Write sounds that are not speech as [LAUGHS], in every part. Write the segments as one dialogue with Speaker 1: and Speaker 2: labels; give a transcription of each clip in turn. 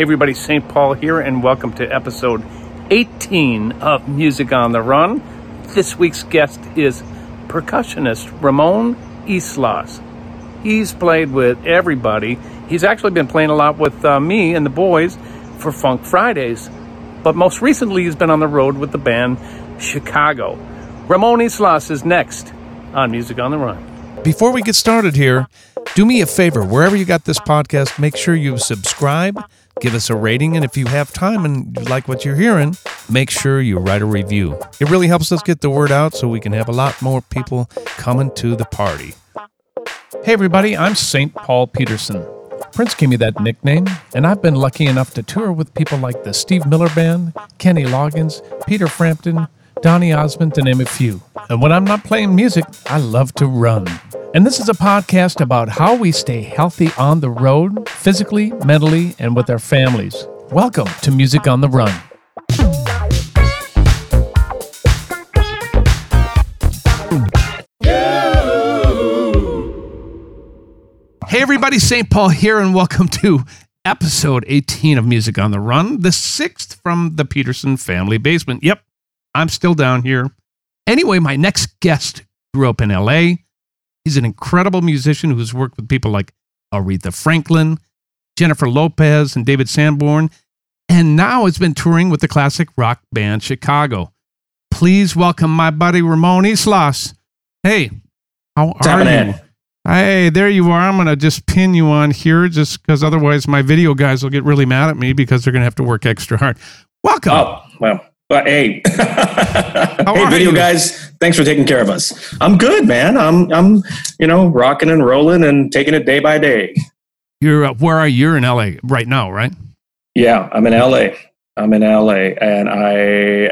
Speaker 1: Hey, everybody, St. Paul here, and welcome to episode 18 of Music on the Run. This week's guest is percussionist Ramon Yslas. He's played with everybody. He's actually been playing a lot with uh, me and the boys for Funk Fridays, but most recently he's been on the road with the band Chicago. Ramon Yslas is next on Music on the Run.
Speaker 2: Before we get started here, do me a favor. Wherever you got this podcast, make sure you subscribe, give us a rating, and if you have time and you like what you're hearing, make sure you write a review. It really helps us get the word out so we can have a lot more people coming to the party. Hey, everybody, I'm St. Paul Peterson. Prince gave me that nickname, and I've been lucky enough to tour with people like the Steve Miller Band, Kenny Loggins, Peter Frampton, Donny Osmond, to name a few. And when I'm not playing music, I love to run. And this is a podcast about how we stay healthy on the road, physically, mentally, and with our families. Welcome to Music on the Run. Hey, everybody, St. Paul here, and welcome to episode 18 of Music on the Run, the sixth from the Peterson family basement. Yep, I'm still down here. Anyway, my next guest grew up in LA. He's an incredible musician who's worked with people like Aretha Franklin, Jennifer Lopez, and David Sanborn, and now has been touring with the classic rock band Chicago. Please welcome my buddy Ramon Yslas. Hey, how are you? Hey, there you are. I'm going to just pin you on here just because otherwise my video guys will get really mad at me because they're going to have to work extra hard. Welcome.
Speaker 3: Oh, well. But hey, [LAUGHS] hey,
Speaker 2: are
Speaker 3: video
Speaker 2: you?
Speaker 3: guys, thanks for taking care of us. I'm good, man. I'm, I'm, you know, rocking and rolling and taking it day by day.
Speaker 2: You're uh, where are you? You're in LA right now, right?
Speaker 3: Yeah, I'm in LA. I'm in LA, and I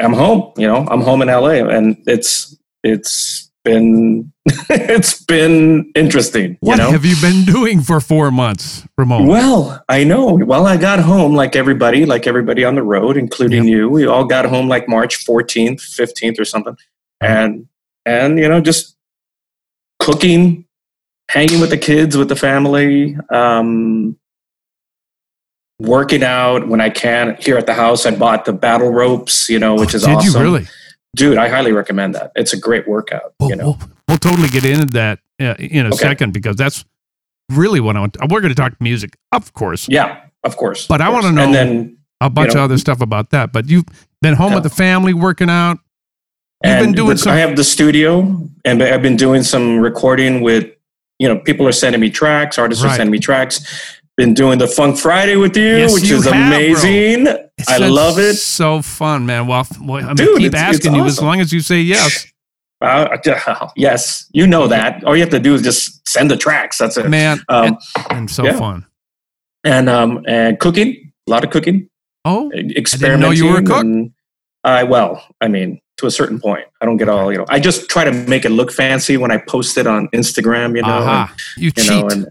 Speaker 3: am home. You know, I'm home in LA, and it's, it's been, [LAUGHS] it's been interesting. You
Speaker 2: What
Speaker 3: know,
Speaker 2: have you been doing for four months, Ramon?
Speaker 3: Well, I know. Well, I got home like everybody, like everybody on the road, including you. We all got home like March 14th, 15th or something. And and you know, just cooking, hanging with the kids, with the family, um working out when I can here at the house. I bought the battle ropes, you know, which is
Speaker 2: Did
Speaker 3: awesome.
Speaker 2: Did you really?
Speaker 3: Dude, I highly recommend that. It's a great workout,
Speaker 2: We'll,
Speaker 3: you know.
Speaker 2: we'll, we'll totally get into that uh, in a
Speaker 3: Okay.
Speaker 2: second because that's really what I want. To, We're going to talk music, of course,
Speaker 3: Yeah, of course.
Speaker 2: But
Speaker 3: of
Speaker 2: I wanna know-
Speaker 3: And then
Speaker 2: a bunch
Speaker 3: know-
Speaker 2: of other stuff about that. But you've been home
Speaker 3: Yeah.
Speaker 2: with the family, working out. You've
Speaker 3: and
Speaker 2: been doing
Speaker 3: with-
Speaker 2: some-
Speaker 3: I have the studio, and I've been doing some recording with. You know, people are sending me tracks. Artists
Speaker 2: Right.
Speaker 3: are sending me tracks. Been doing the Funk Friday with you,
Speaker 2: Yes,
Speaker 3: which
Speaker 2: you
Speaker 3: is
Speaker 2: have,
Speaker 3: amazing. I love it.
Speaker 2: So fun, man. Well, well I'm
Speaker 3: Dude,
Speaker 2: going to keep
Speaker 3: it's- it's
Speaker 2: asking you as long as you say yes. [LAUGHS]
Speaker 3: Uh, [LAUGHS] yes, you know that. All you have to do is just send the tracks. That's it.
Speaker 2: Man,
Speaker 3: Um,
Speaker 2: and, and so
Speaker 3: yeah.
Speaker 2: fun.
Speaker 3: and um, and cooking, a lot of cooking,
Speaker 2: Oh,
Speaker 3: experimenting.
Speaker 2: know you were a cook.
Speaker 3: and I well, I mean, to a certain point, I don't get all you know. I just try to make it look fancy when I post it on Instagram. You know,
Speaker 2: aha. You
Speaker 3: you
Speaker 2: cheat.
Speaker 3: know, and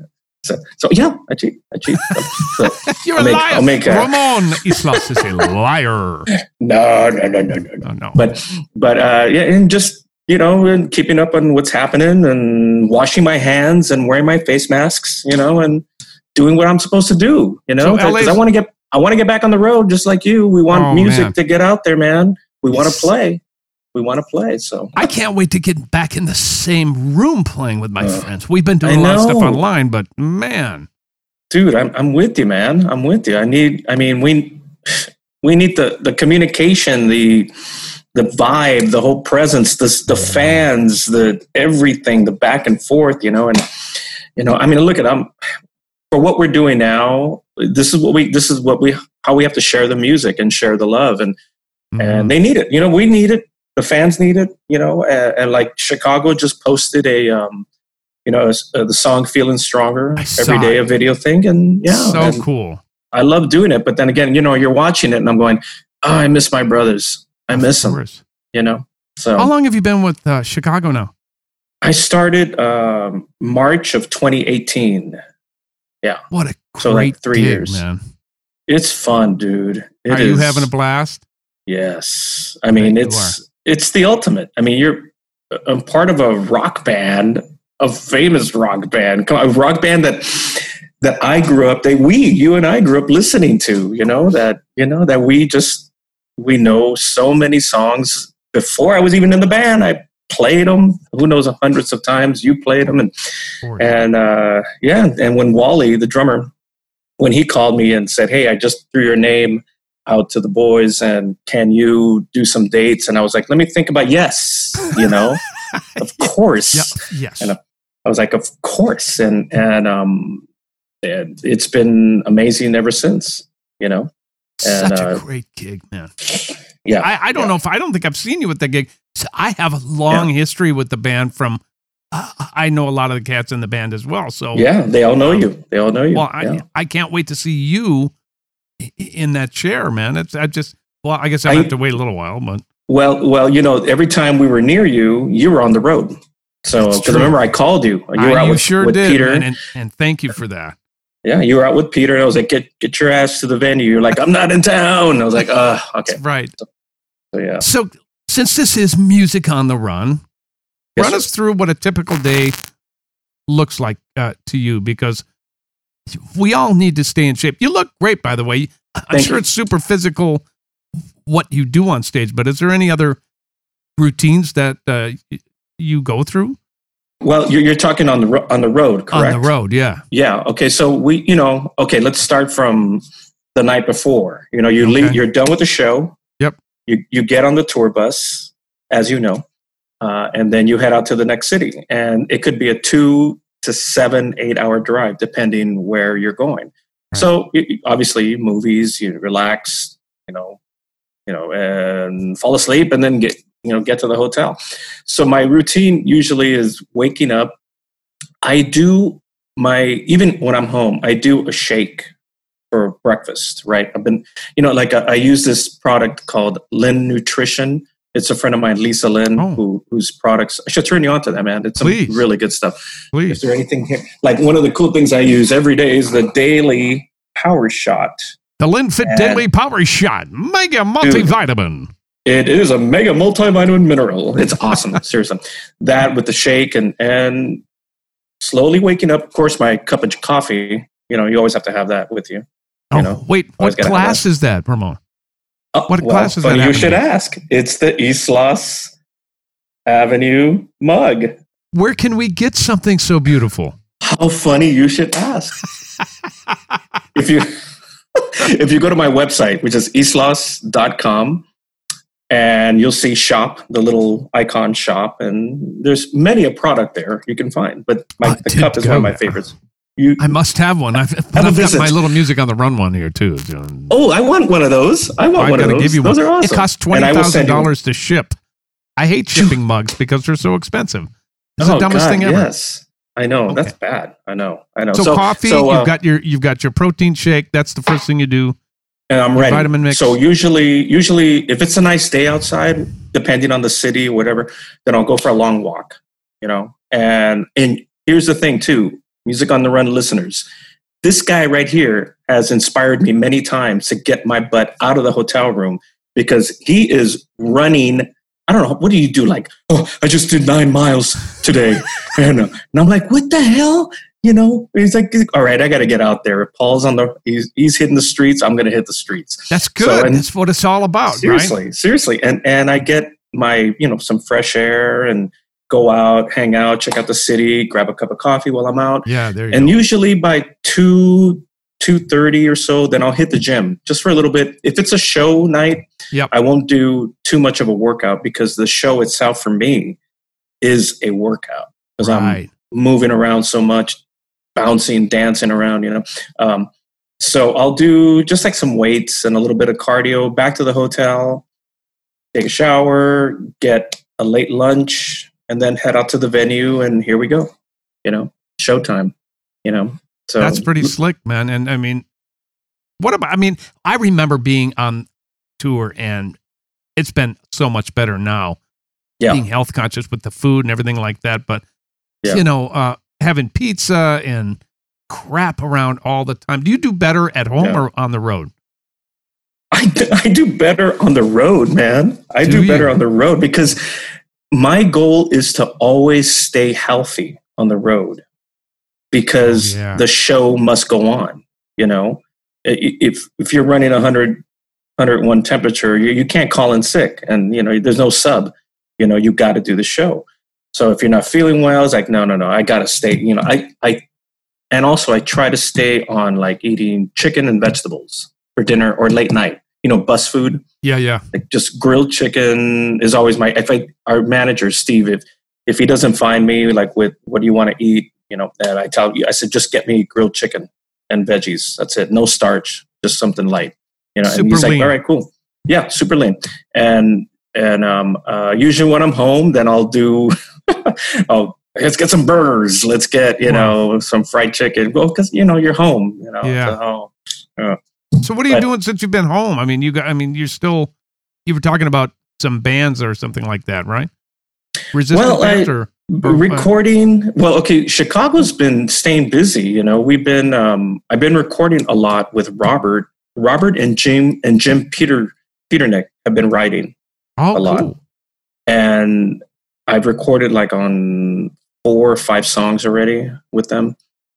Speaker 3: so, so yeah, I cheat. I cheat. [LAUGHS] So,
Speaker 2: You're
Speaker 3: I'll
Speaker 2: a
Speaker 3: make-
Speaker 2: liar.
Speaker 3: I'll make a-
Speaker 2: Ramon Yslas is a liar. [LAUGHS]
Speaker 3: no, no, no, no, no, no.
Speaker 2: Oh, no.
Speaker 3: But but uh, yeah, and just you know, and keeping up on what's happening, and washing my hands, and wearing my face masks, you know, and doing what I'm supposed to do, you know, because
Speaker 2: LA's
Speaker 3: I want to get I want to get back on the road, just like you. We want
Speaker 2: Oh,
Speaker 3: music
Speaker 2: man.
Speaker 3: to get out there, man. We want to play. We want to play. So
Speaker 2: I can't wait to get back in the same room playing with my
Speaker 3: Uh,
Speaker 2: friends. We've been doing a lot of stuff online, but man,
Speaker 3: dude i'm, I'm with you man i'm with you i need i mean we we need the the communication the the vibe the whole presence the the fans the everything the back and forth you know and you know i mean look at i'm for what we're doing now this is what we this is what we how we have to share the music and share the love and
Speaker 2: Mm-hmm.
Speaker 3: and they need it you know we need it the fans need it you know and, and like chicago just posted a um you know s- uh, the song feeling stronger every day
Speaker 2: it.
Speaker 3: a video thing and yeah
Speaker 2: so
Speaker 3: and
Speaker 2: cool.
Speaker 3: i love doing it but then again you know you're watching it and i'm going oh i miss my brothers i miss them you know so
Speaker 2: How long have you been with uh, Chicago now?
Speaker 3: i started um march of 2018 Yeah.
Speaker 2: What a great
Speaker 3: So, like, three
Speaker 2: gig,
Speaker 3: years.
Speaker 2: man.
Speaker 3: it's fun dude It
Speaker 2: Are you having a blast?
Speaker 3: Yes, I mean it's it's the ultimate. I mean you're I'm part of a rock band, a famous rock band, a rock band that that I grew up, that we, you and I grew up listening to, you know, that, you know, that we just, we know so many songs before I was even in the band. I played them, who knows, hundreds of times. You played them. And, and, uh, yeah. And when Wally, the drummer, when he called me and said, Hey, I just threw your name out to the boys and can you do some dates? And I was like, let me think about yes, you know, [LAUGHS] of course.
Speaker 2: Yeah, yes.
Speaker 3: And I was like, of course. And, and, um, and it's been amazing ever since, you know. And,
Speaker 2: Such a
Speaker 3: uh,
Speaker 2: great gig, man. [LAUGHS]
Speaker 3: yeah.
Speaker 2: I, I don't
Speaker 3: yeah.
Speaker 2: know if I don't think I've seen you with the gig. So I have a long history with the band from. Uh, I know a lot of the cats in the band as well. So
Speaker 3: Yeah, they all know you. They all know you.
Speaker 2: Well, I,
Speaker 3: yeah.
Speaker 2: I can't wait to see you in that chair, man. It's I just well, I guess I have to wait a little while, but
Speaker 3: Well, well, you know, every time we were near you, you were on the road. So, because remember, I called you. You were
Speaker 2: I,
Speaker 3: out
Speaker 2: you
Speaker 3: with,
Speaker 2: sure
Speaker 3: with
Speaker 2: did,
Speaker 3: Peter.
Speaker 2: man, and, and thank you for that.
Speaker 3: yeah, you were out with Peter, and I was like, "Get get your ass to the venue." You're like, "I'm not in town." I was like, "Uh, [LAUGHS] okay."
Speaker 2: That's right.
Speaker 3: So yeah,
Speaker 2: So since this is music on the run,
Speaker 3: Yes,
Speaker 2: run
Speaker 3: sir.
Speaker 2: us through what a typical day looks like uh, to you because we all need to stay in shape. You look great, by the way. I'm
Speaker 3: Thank
Speaker 2: sure
Speaker 3: you.
Speaker 2: it's super physical what you do on stage, but is there any other routines that uh, you go through
Speaker 3: Well, you're, you're talking on the ro- on the road, correct?
Speaker 2: on the road? Yeah.
Speaker 3: Yeah. Okay. So we, you know, okay. Let's start from the night before. You know, you
Speaker 2: Okay.
Speaker 3: leave. You're done with the show.
Speaker 2: Yep.
Speaker 3: You you get on the tour bus, as you know, uh, and then you head out to the next city, and it could be a two to seven, eight hour drive, depending where you're going.
Speaker 2: Right.
Speaker 3: So obviously, movies. You relax. You know, you know, and fall asleep, and then get you know get to the hotel. So my routine usually is waking up. I do my even when I'm home, I do a shake for breakfast. Right? I've been, you know, like I, I use this product called Lynn Nutrition. It's a friend of mine, Lisa Lynn,
Speaker 2: Oh.
Speaker 3: who whose products I should turn you on to that, man. It's some
Speaker 2: Please.
Speaker 3: really good stuff.
Speaker 2: Please.
Speaker 3: Is there anything here? Like one of the cool things I use every day is the daily power shot.
Speaker 2: The Linfit
Speaker 3: And-
Speaker 2: Daily Power Shot Mega Multivitamin.
Speaker 3: It is a mega multivitamin mineral. It's awesome. [LAUGHS] Seriously. That with the shake and and slowly waking up. Of course, my cup of coffee. You know, you always have to have that with you.
Speaker 2: Oh,
Speaker 3: You know,
Speaker 2: wait, what class is that, Ramon?
Speaker 3: Oh,
Speaker 2: What class is that
Speaker 3: You
Speaker 2: happening?
Speaker 3: should ask. It's the Los Avenue mug.
Speaker 2: Where can we get something so beautiful?
Speaker 3: How funny you should ask. [LAUGHS] if you [LAUGHS] if you go to my website, which is eastlos.com, and you'll see shop, the little icon shop, and there's many a product there you can find. But my, the cup is one of my favorites. You,
Speaker 2: I must have one. I've,
Speaker 3: Have
Speaker 2: I've got my little music on the run one here too. John.
Speaker 3: oh, I want one of those. I want
Speaker 2: I've
Speaker 3: one of those.
Speaker 2: give you
Speaker 3: those
Speaker 2: one.
Speaker 3: are awesome.
Speaker 2: It costs twenty thousand
Speaker 3: send you one.
Speaker 2: dollars to ship. I hate shipping mugs because they're so expensive. It's
Speaker 3: Oh,
Speaker 2: the dumbest
Speaker 3: God,
Speaker 2: thing ever.
Speaker 3: Yes, I know. That's bad. I know. I know.
Speaker 2: So, coffee,
Speaker 3: so, uh,
Speaker 2: you've got your you've got your protein shake. That's the first thing you do.
Speaker 3: and I'm ready.
Speaker 2: vitamin mix.
Speaker 3: So usually, usually, if it's a nice day outside, depending on the city, whatever, then I'll go for a long walk. You know, and and here's the thing too: music on the run listeners. This guy right here has inspired me many times to get my butt out of the hotel room because he is running. I don't know what do you do? Like, oh, I just did nine miles today, [LAUGHS] and, uh, and I'm like, what the hell? You know, he's like, all right, I got to get out there. If Paul's on the, he's, he's hitting the streets. I'm going to hit the streets.
Speaker 2: That's good.
Speaker 3: So, and-
Speaker 2: That's what it's all about,
Speaker 3: seriously,
Speaker 2: right?
Speaker 3: seriously. And and I get my you know some fresh air and go out, hang out, check out the city, grab a cup of coffee while I'm out.
Speaker 2: Yeah, there you
Speaker 3: And
Speaker 2: go.
Speaker 3: usually by two two thirty or so, then I'll hit the gym just for a little bit. If it's a show night,
Speaker 2: Yep.
Speaker 3: I won't do too much of a workout because the show itself for me is a workout because I'm moving around so much, bouncing, dancing around, you know. Um, so I'll do just like some weights and a little bit of cardio, back to the hotel, take a shower, get a late lunch, and then head out to the venue. And here we go, you know, showtime, you know. So
Speaker 2: That's pretty slick, man. And I mean, what about? I mean, I remember being on tour, and it's been so much better now.
Speaker 3: Yeah.
Speaker 2: being health conscious with the food and everything like that. But
Speaker 3: Yeah.
Speaker 2: you know, uh, having pizza and crap around all the time. Do you do better at home
Speaker 3: Yeah.
Speaker 2: or on the road?
Speaker 3: I [LAUGHS] do better on the road, man. I
Speaker 2: Do
Speaker 3: do, better on the road because my goal is to always stay healthy on the road. because
Speaker 2: Oh, yeah.
Speaker 3: the show must go on. You know, if if you're running 100 101 temperature, you, you can't call in sick, and you know there's no sub. You know, you got to do the show. So if you're not feeling well, it's like no, no, no. I got to stay. You know, I I and also I try to stay on like eating chicken and vegetables for dinner or late night. You know, bus food.
Speaker 2: Yeah, yeah.
Speaker 3: like just grilled chicken is always my if I our manager Steve if if he doesn't find me like with what do you want to eat you know and I tell you I said just get me grilled chicken and veggies. That's it. No starch just something light you know and
Speaker 2: Super
Speaker 3: he's like all right cool. Yeah super lean. And and um uh usually when I'm home then I'll do [LAUGHS] oh let's get some burgers. Let's get you know some fried chicken. Well because you know you're home you know
Speaker 2: Yeah.
Speaker 3: so,
Speaker 2: So what are you
Speaker 3: But-
Speaker 2: doing since you've been home? I mean, you got. I mean, you're still. You were talking about some bands or something like that, right? Resistance
Speaker 3: Well, I-
Speaker 2: or Or-
Speaker 3: recording well okay chicago's been staying busy you know we've been um i've been recording a lot with robert robert and jim and jim peter peternick have been writing
Speaker 2: oh,
Speaker 3: a lot.
Speaker 2: cool.
Speaker 3: and i've recorded like on four or five songs already with them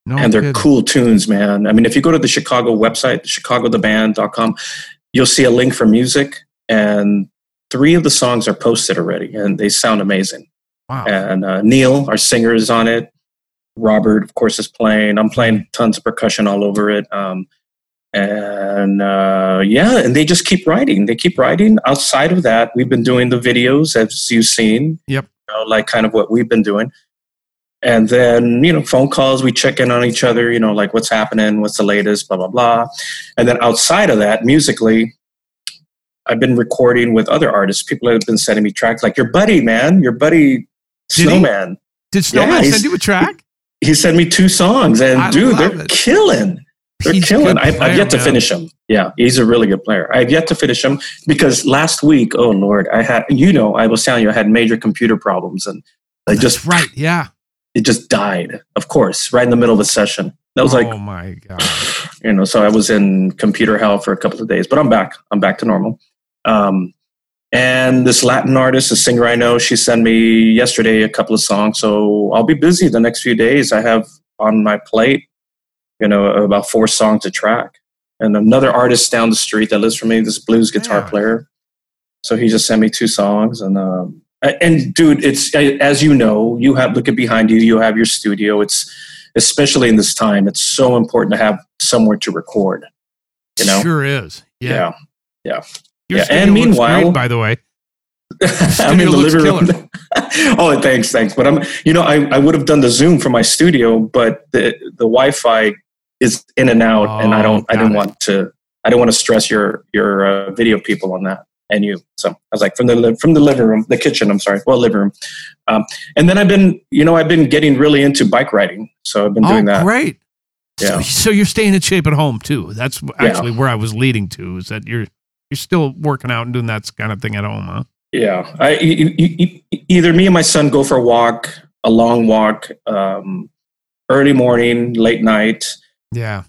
Speaker 2: No
Speaker 3: and they're
Speaker 2: kidding.
Speaker 3: cool tunes man i mean if you go to the chicago website chicagotheband.com you'll see a link for music and three of the songs are posted already and they sound amazing
Speaker 2: Wow.
Speaker 3: and uh, Neil, our singer, is on it. Robert, of course, is playing. I'm playing tons of percussion all over it. Um, and uh, yeah, and they just keep writing. They keep writing. Outside of that, we've been doing the videos, as you've seen.
Speaker 2: Yep.
Speaker 3: You know, like kind of what we've been doing. And then, you know, phone calls, we check in on each other, you know, like what's happening, what's the latest, blah, blah, blah. And then outside of that, musically, I've been recording with other artists. People have been sending me tracks, like your buddy, man, your buddy
Speaker 2: Did he?
Speaker 3: Snowman.
Speaker 2: Did Snowman
Speaker 3: yeah,
Speaker 2: send you a track?
Speaker 3: He sent me two songs, and
Speaker 2: I
Speaker 3: dude, they're
Speaker 2: it.
Speaker 3: killing. They're
Speaker 2: He's
Speaker 3: killing. I've,
Speaker 2: player,
Speaker 3: I've yet to
Speaker 2: man.
Speaker 3: finish him. Yeah, he's a really good player. I've yet to finish him because last week, oh lord, I had you know I was telling you I had major computer problems, and I
Speaker 2: That's
Speaker 3: just
Speaker 2: right. Yeah.
Speaker 3: It just died. Of course, right in the middle of a session. That was
Speaker 2: oh
Speaker 3: like oh
Speaker 2: my god. [SIGHS]
Speaker 3: you know, so I was in computer hell for a couple of days, but I'm back. I'm back to normal. Um, and this Latin artist, a singer I know, she sent me yesterday a couple of songs. So I'll be busy the next few days. I have on my plate, you know, about four songs to track. And another artist down the street that lives for me, this blues guitar
Speaker 2: Yeah.
Speaker 3: player. So he just sent me two songs, and um, and dude, it's as you know, you have look at behind you, you have your studio. It's especially in this time, it's so important to have somewhere to record. You know,
Speaker 2: Sure is. Yeah.
Speaker 3: yeah.
Speaker 2: Your
Speaker 3: Yeah, and meanwhile-
Speaker 2: great, by the way. [LAUGHS]
Speaker 3: I'm in the living room. [LAUGHS] oh, thanks, thanks. But I'm, you know, I, I would have done the Zoom for my studio, but the the Wi-Fi is in and out, and I
Speaker 2: Oh,
Speaker 3: don't, I didn't
Speaker 2: it.
Speaker 3: want to, I don't want to stress your your uh, video people on that and you. So I was like, from the li- from the living room, the kitchen. I'm sorry, well, living room. Um, and then I've been, you know, I've been getting really into bike riding, so I've been doing
Speaker 2: oh,
Speaker 3: that.
Speaker 2: great. So,
Speaker 3: Yeah.
Speaker 2: so you're staying in shape at home too. That's actually where I was leading to. Is that you're you're still working out and doing that kind of thing at home, huh?
Speaker 3: Yeah, I, e- e- e- either me and my son go for a walk, a long walk, um, early morning, late night,
Speaker 2: Yeah.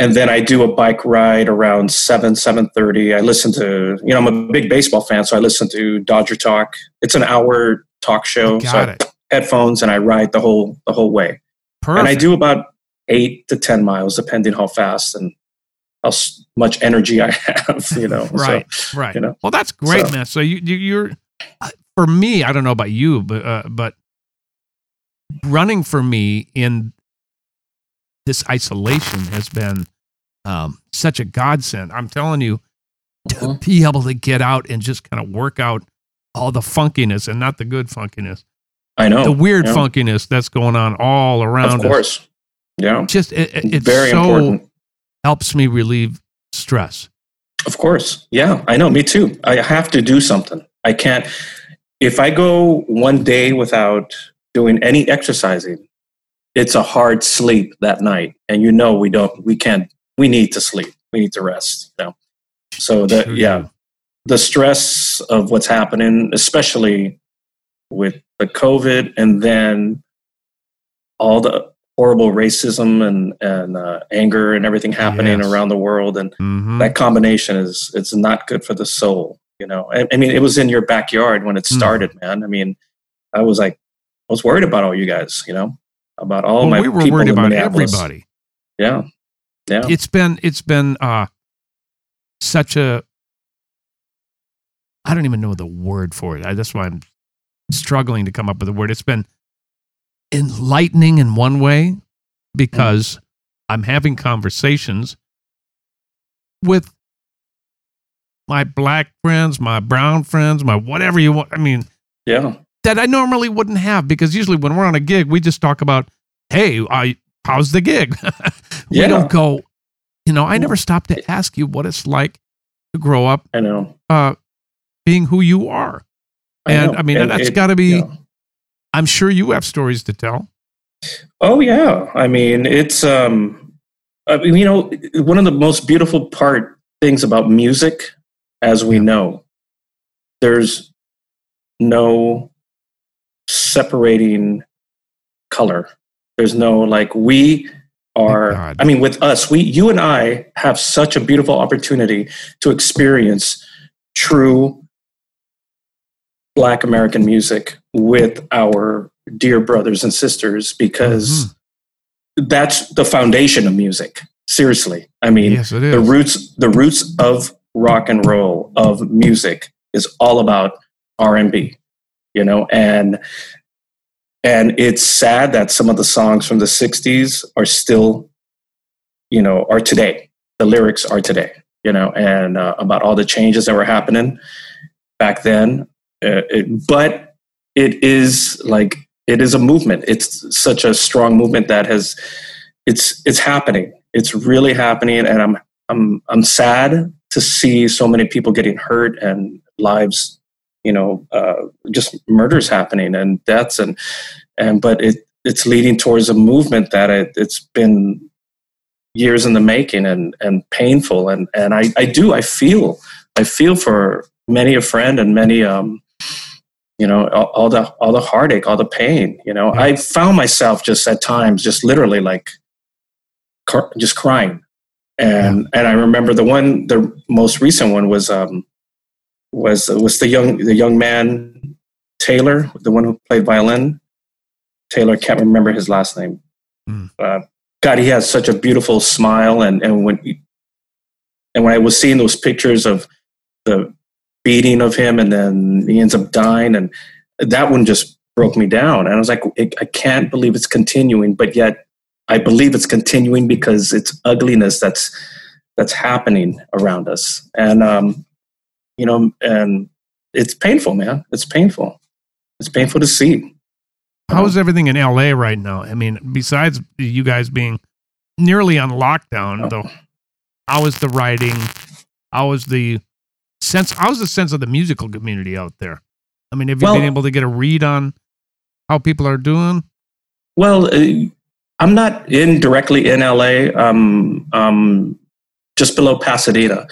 Speaker 3: And then I do a bike ride around seven seven thirty. I listen to you know I'm a big baseball fan, so I listen to Dodger Talk. It's an hour talk show. so
Speaker 2: Got
Speaker 3: I-
Speaker 2: it.
Speaker 3: Headphones and I ride the whole the whole way,
Speaker 2: Perfect.
Speaker 3: and I do about eight to ten miles, depending how fast and how much energy I [LAUGHS] have. You know, So,
Speaker 2: right. right.
Speaker 3: you know,
Speaker 2: Well, that's great,
Speaker 3: so-
Speaker 2: man. So you, you you're uh, for me. I don't know about you, but uh, but running for me in this isolation has been um, such a godsend. I'm telling you, to
Speaker 3: Mhm.
Speaker 2: be able to get out and just kind of work out all the funkiness and not the good funkiness,
Speaker 3: I know
Speaker 2: the weird
Speaker 3: yeah.
Speaker 2: funkiness that's going on all around
Speaker 3: Of
Speaker 2: us.
Speaker 3: course, yeah,
Speaker 2: Just it, it, it
Speaker 3: very
Speaker 2: so
Speaker 3: important.
Speaker 2: helps me relieve stress.
Speaker 3: Of course. Yeah, I know. Me too. I have to do something. I can't. If I go one day without doing any exercising, it's a hard sleep that night. And you know, we don't, we can't, we need to sleep. We need to rest. You know? So that, yeah, the stress of what's happening, especially with the COVID and then all the horrible racism and, and uh, anger and everything happening
Speaker 2: Yes.
Speaker 3: around the world. And,
Speaker 2: Mhm.
Speaker 3: that combination is it's not good for the soul you know I, I mean it was in your backyard when it
Speaker 2: Hmm.
Speaker 3: started man i mean i was like i was worried about all you guys you know about all
Speaker 2: Well,
Speaker 3: my
Speaker 2: we were
Speaker 3: people
Speaker 2: worried about everybody.
Speaker 3: Yeah, yeah,
Speaker 2: It's been it's been uh such a I don't even know the word for it. I, that's why I'm struggling to come up with a word. It's been enlightening in one way because I'm having conversations with my black friends, my brown friends, my whatever you want. I mean,
Speaker 3: yeah,
Speaker 2: that I normally wouldn't have because usually when we're on a gig, we just talk about, hey, I, how's the gig? [LAUGHS] we
Speaker 3: Yeah.
Speaker 2: don't go, you know, I never stopped to ask you what it's like to grow up
Speaker 3: I know.
Speaker 2: uh, being who you are. And
Speaker 3: know.
Speaker 2: I mean,
Speaker 3: And
Speaker 2: that's got to be,
Speaker 3: yeah.
Speaker 2: I'm sure you have stories to tell.
Speaker 3: Oh yeah, I mean it's um, I mean, you know, one of the most beautiful part things about music, as we know, there's no separating color. There's no like we are.
Speaker 2: God.
Speaker 3: I mean, with us, we, you and I, have such a beautiful opportunity to experience true Black American music with our dear brothers and sisters because
Speaker 2: Mhm.
Speaker 3: that's the foundation of music. Seriously, I mean,
Speaker 2: yes,
Speaker 3: the roots the roots of rock and roll of music is all about R&B, you know, and and it's sad that some of the songs from the 60s are still you know, are today. The lyrics are today, you know, and uh, about all the changes that were happening back then. Uh, it, but it is like it is a movement. It's such a strong movement that has it's it's happening. It's really happening, and I'm I'm I'm sad to see so many people getting hurt and lives, you know, uh, just murders happening and deaths and and but it it's leading towards a movement that it, it's been years in the making and and painful. And and I I do I feel I feel for many a friend and many um you know all, all the all the heartache all the pain you know.
Speaker 2: Yeah.
Speaker 3: I found myself just at times just literally like cr- just crying. And and I remember the one the most recent one was um was was the young the young man Taylor the one who played violin. Taylor can't remember his last name.
Speaker 2: Hmm.
Speaker 3: uh, God he has such a beautiful smile and and when and when I was seeing those pictures of the beating of him and then he ends up dying and that one just broke me down. And I was like I I can't believe it's continuing but yet I believe it's continuing because it's ugliness that's that's happening around us, and um, you know, and it's painful, man. It's painful. It's painful to see.
Speaker 2: How is everything in LA right now? I mean, besides you guys being nearly on lockdown,
Speaker 3: Oh.
Speaker 2: though, how is the writing? How is the sense? How's the sense of the musical community out there? I mean, have you
Speaker 3: Well-
Speaker 2: been able to get a read on how people are doing?
Speaker 3: Well, uh, I'm not in directly in LA. Um, um, just below Pasadena.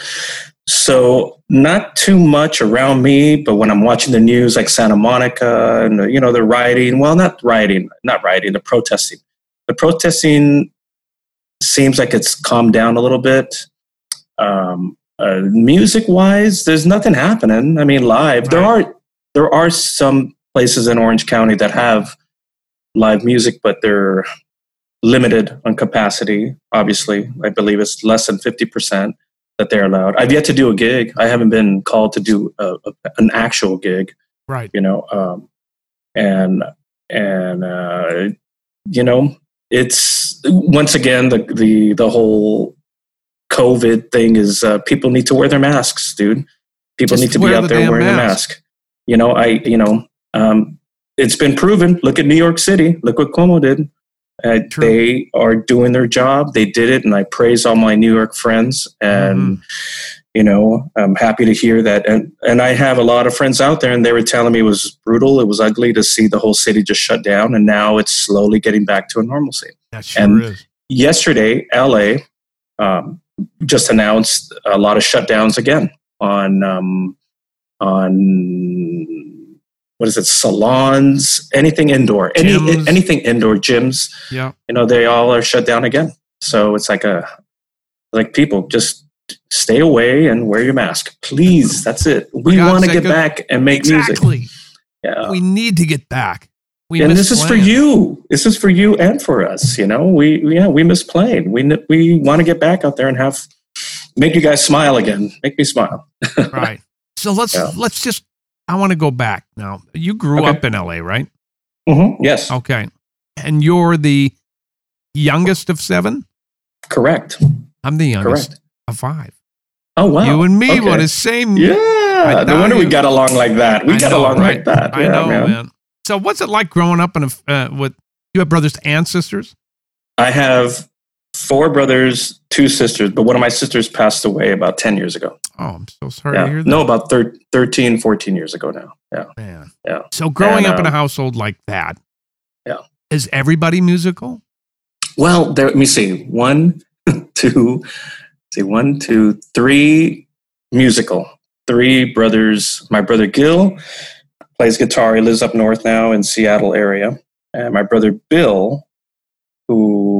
Speaker 3: So not too much around me, but when I'm watching the news, like Santa Monica, and you know, they're rioting. Well, not rioting, not rioting, the protesting. The protesting seems like it's calmed down a little bit. Um, uh, music wise, there's nothing happening. I mean, live. There are there are some places in Orange County that have live music, but they're limited on capacity. Obviously, I believe it's less than fifty percent that they're allowed. I've yet to do a gig. I haven't been called to do a, a, an actual gig.
Speaker 2: Right.
Speaker 3: You know, um, and and uh, you know, it's once again the the the whole COVID thing is uh, people need to wear their masks, dude. People
Speaker 2: Just
Speaker 3: need to be out
Speaker 2: the
Speaker 3: there wearing
Speaker 2: mask.
Speaker 3: a mask. You know, I you know, um, it's been proven. Look at New York City. Look what Cuomo did. Uh, they are doing their job. They did it, and I praise all my New York friends. And you know, I'm happy to hear that. And and I have a lot of friends out there, and they were telling me it was brutal. It was ugly to see the whole city just shut down, and now it's slowly getting back to a normalcy.
Speaker 2: That sure
Speaker 3: And-
Speaker 2: is.
Speaker 3: Yesterday, LA um, just announced a lot of shutdowns again on um, on what is it salons anything indoor any
Speaker 2: Gyms.
Speaker 3: anything indoor gyms
Speaker 2: Yeah.
Speaker 3: you know they all are shut down again so it's like a like people just stay away and wear your mask please that's it we want to get back and make music yeah
Speaker 2: We need to get back. We
Speaker 3: and this is for you. This is for you and for us. You know, we we- yeah we miss playing. We we want to get back out there and have make you guys smile again. Make me smile. [LAUGHS]
Speaker 2: right. So let's
Speaker 3: Yeah.
Speaker 2: let's just. I want to go back now. You grew
Speaker 3: Okay.
Speaker 2: up in L.A., right?
Speaker 3: hmm Yes,
Speaker 2: Okay, and you're the youngest of seven.
Speaker 3: correct,
Speaker 2: I'm the youngest
Speaker 3: correct.
Speaker 2: of five.
Speaker 3: Oh wow,
Speaker 2: You and me,
Speaker 3: Okay.
Speaker 2: the same?
Speaker 3: Yeah,
Speaker 2: I
Speaker 3: no wonder we got along like that. We
Speaker 2: I
Speaker 3: got
Speaker 2: know,
Speaker 3: along
Speaker 2: right?
Speaker 3: like that.
Speaker 2: I
Speaker 3: Yeah,
Speaker 2: know, man.
Speaker 3: man.
Speaker 2: So what's it like growing up in a uh, with you have brothers and sisters?
Speaker 3: I have four brothers, two sisters, but one of my sisters passed away about 10 years ago.
Speaker 2: Oh, I'm so sorry to hear that.
Speaker 3: No, about thir- 13, 14 years ago now. Yeah.
Speaker 2: man.
Speaker 3: Yeah.
Speaker 2: So growing
Speaker 3: And,
Speaker 2: up in a
Speaker 3: um,
Speaker 2: household like that,
Speaker 3: Yeah.
Speaker 2: is everybody musical?
Speaker 3: Well, there, let me see. One, [LAUGHS] two, see, one, two, three musical. Three brothers. My brother Gil plays guitar. He lives up north now in Seattle area. And my brother Bill, who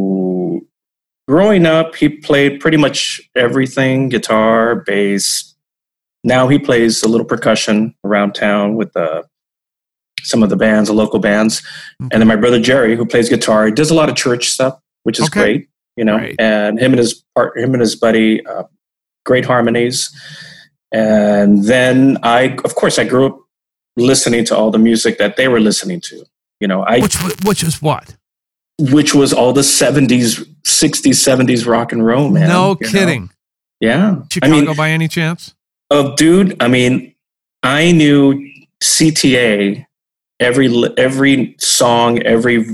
Speaker 3: growing up, he played pretty much everything guitar, bass. Now he plays a little percussion around town with uh, some of the bands, the local bands. And then my brother Jerry, who plays guitar, he does a lot of church stuff, which is
Speaker 2: Okay.
Speaker 3: great, you know.
Speaker 2: Right.
Speaker 3: And him and his part, him and his buddy, uh, great harmonies. And then I, of course, I grew up listening to all the music that they were listening to. You know, I
Speaker 2: Which which is what?
Speaker 3: which was all the seventies, sixties, seventies rock and roll, man.
Speaker 2: no
Speaker 3: you know?
Speaker 2: kidding.
Speaker 3: Yeah, I
Speaker 2: Chicago
Speaker 3: mean,
Speaker 2: by any chance?
Speaker 3: oh, dude. I mean, I knew CTA every every song, every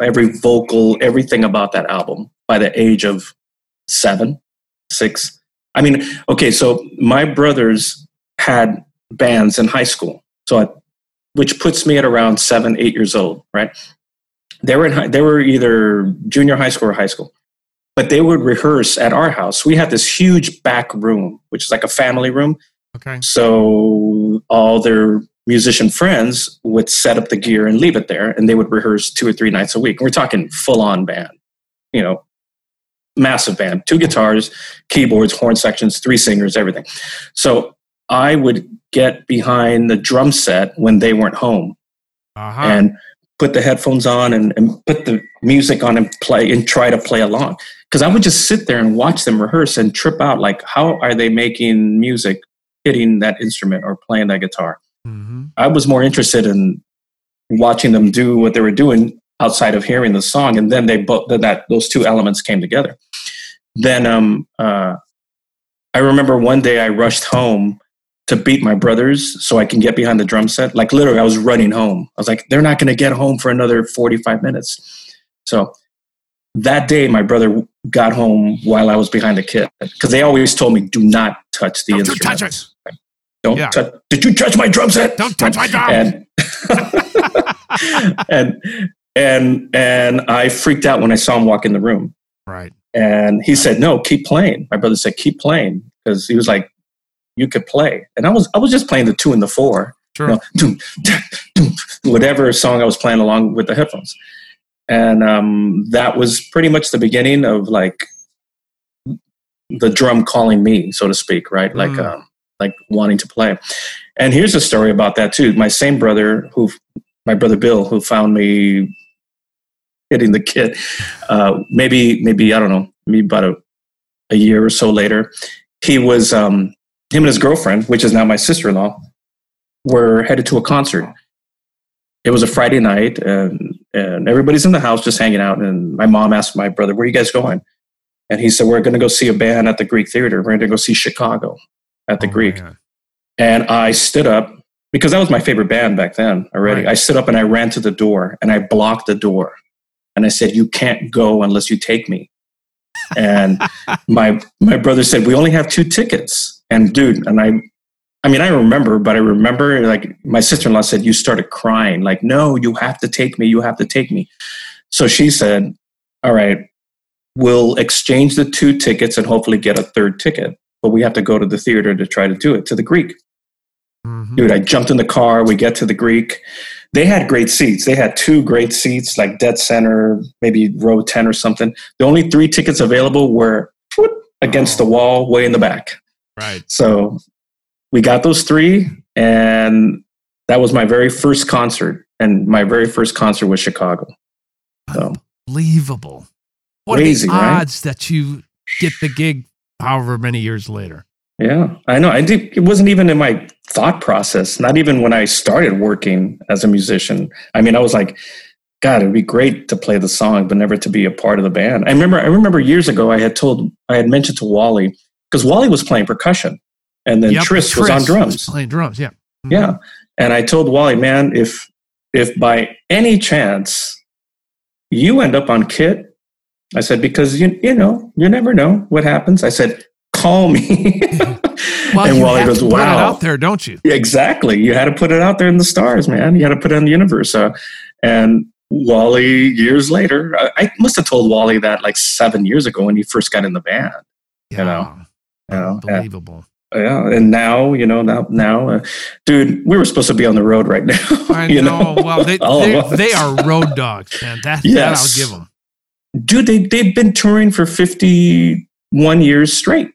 Speaker 3: every vocal, everything about that album by the age of seven, six. I mean, okay, so my brothers had bands in high school, so I, which puts me at around seven, eight years old, right? They were in high, they were either junior high school or high school, but they would rehearse at our house. We had this huge back room, which is like a family room.
Speaker 2: Okay.
Speaker 3: So all their musician friends would set up the gear and leave it there, and they would rehearse two or three nights a week. We're talking full on band, you know, massive band, two guitars, keyboards, horn sections, three singers, everything. So I would get behind the drum set when they weren't home
Speaker 2: Uh-huh.
Speaker 3: and put the headphones on and, and put the music on and play and try to play along. Because I would just sit there and watch them rehearse and trip out like, how are they making music, hitting that instrument or playing that guitar?
Speaker 2: Mhm.
Speaker 3: I was more interested in watching them do what they were doing outside of hearing the song, and then they both then that those two elements came together. Then um, uh, I remember one day I rushed home to beat my brothers so I can get behind the drum set. Like literally, I was running home. I was like, they're not going to get home for another forty five minutes. So that day, my brother got home while I was behind the kit because they always told me, "Do not touch the
Speaker 2: Don't you
Speaker 3: instruments."
Speaker 2: touch it.
Speaker 3: Don't
Speaker 2: Yeah.
Speaker 3: touch. Did you touch my drum set?
Speaker 2: Don't touch my drum.
Speaker 3: And [LAUGHS] and and and I freaked out when I saw him walk in the room.
Speaker 2: Right.
Speaker 3: And he said, "No, keep playing." My brother said, "Keep playing," because he was like, "You could play." And I was I was just playing the two and the four,
Speaker 2: Sure.
Speaker 3: you know, [LAUGHS] doom, doom, doom, whatever song I was playing along with the headphones. And um, that was pretty much the beginning of like the drum calling me, so to speak, right? Like,
Speaker 2: Mm.
Speaker 3: um, like wanting to play. And here's a story about that too. My same brother, who, my brother Bill, who found me hitting the kit, uh, maybe, maybe I don't know, maybe about a, a year or so later, he was um, him and his girlfriend, which is now my sister-in-law, were headed to a concert. It was a Friday night, and and everybody's in the house just hanging out. And my mom asked my brother, "Where are you guys going?" And he said, "We're going to go see a band at the Greek Theater. We're going to go see Chicago at the
Speaker 2: Oh,
Speaker 3: Greek."
Speaker 2: man.
Speaker 3: And I stood up because that was my favorite band back then already.
Speaker 2: Right.
Speaker 3: I stood up and I ran to the door and I blocked the door. And I said, You can't go unless you take me. And [LAUGHS] my my brother said, We only have two tickets. And dude, and I I mean, I remember, but I remember like my sister in law said, You started crying, like, no, you have to take me, you have to take me. So she said, All right, we'll exchange the two tickets and hopefully get a third ticket. But we have to go to the theater to try to do it to the Greek
Speaker 2: Mhm.
Speaker 3: dude i jumped in the car we get to the greek they had great seats they had two great seats like dead center maybe row 10 or something the only three tickets available were whoop, against the wall way in the back
Speaker 2: Right.
Speaker 3: so we got those three and that was my very first concert and my very first concert was Chicago. So
Speaker 2: Unbelievable. What
Speaker 3: Crazy,
Speaker 2: are the
Speaker 3: right?
Speaker 2: odds that you get the gig however many years later?
Speaker 3: yeah, I know. I did. It wasn't even in my thought process. Not even when I started working as a musician. I mean, I was like, God, it'd be great to play the song, but never to be a part of the band. I remember. I remember years ago, I had told, I had mentioned to Wally because Wally was playing percussion, and then
Speaker 2: Yep,
Speaker 3: Tris, was on drums.
Speaker 2: playing drums, yeah. Mhm.
Speaker 3: Yeah. And I told Wally, man, if if by any chance you end up on Kit, I said, because you you know, you never know what happens. I said, call me. [LAUGHS]
Speaker 2: Well,
Speaker 3: and
Speaker 2: you
Speaker 3: Wally goes,
Speaker 2: to put it
Speaker 3: wow.
Speaker 2: out there, don't you?
Speaker 3: Exactly. You had to put it out there in the stars, man. You had to put it in the universe. Uh, and Wally, years later, I, I must have told Wally that like seven years ago when he first got in the band.
Speaker 2: Yeah.
Speaker 3: know, You know.
Speaker 2: Unbelievable.
Speaker 3: Yeah, and now you know now now, uh, dude, we were supposed to be on the road right [LAUGHS] now.
Speaker 2: I
Speaker 3: you
Speaker 2: know. Well, they, [LAUGHS] they, they are road dogs, man. That,
Speaker 3: Yes.
Speaker 2: that I'll give them.
Speaker 3: dude they they've been touring for 51 years straight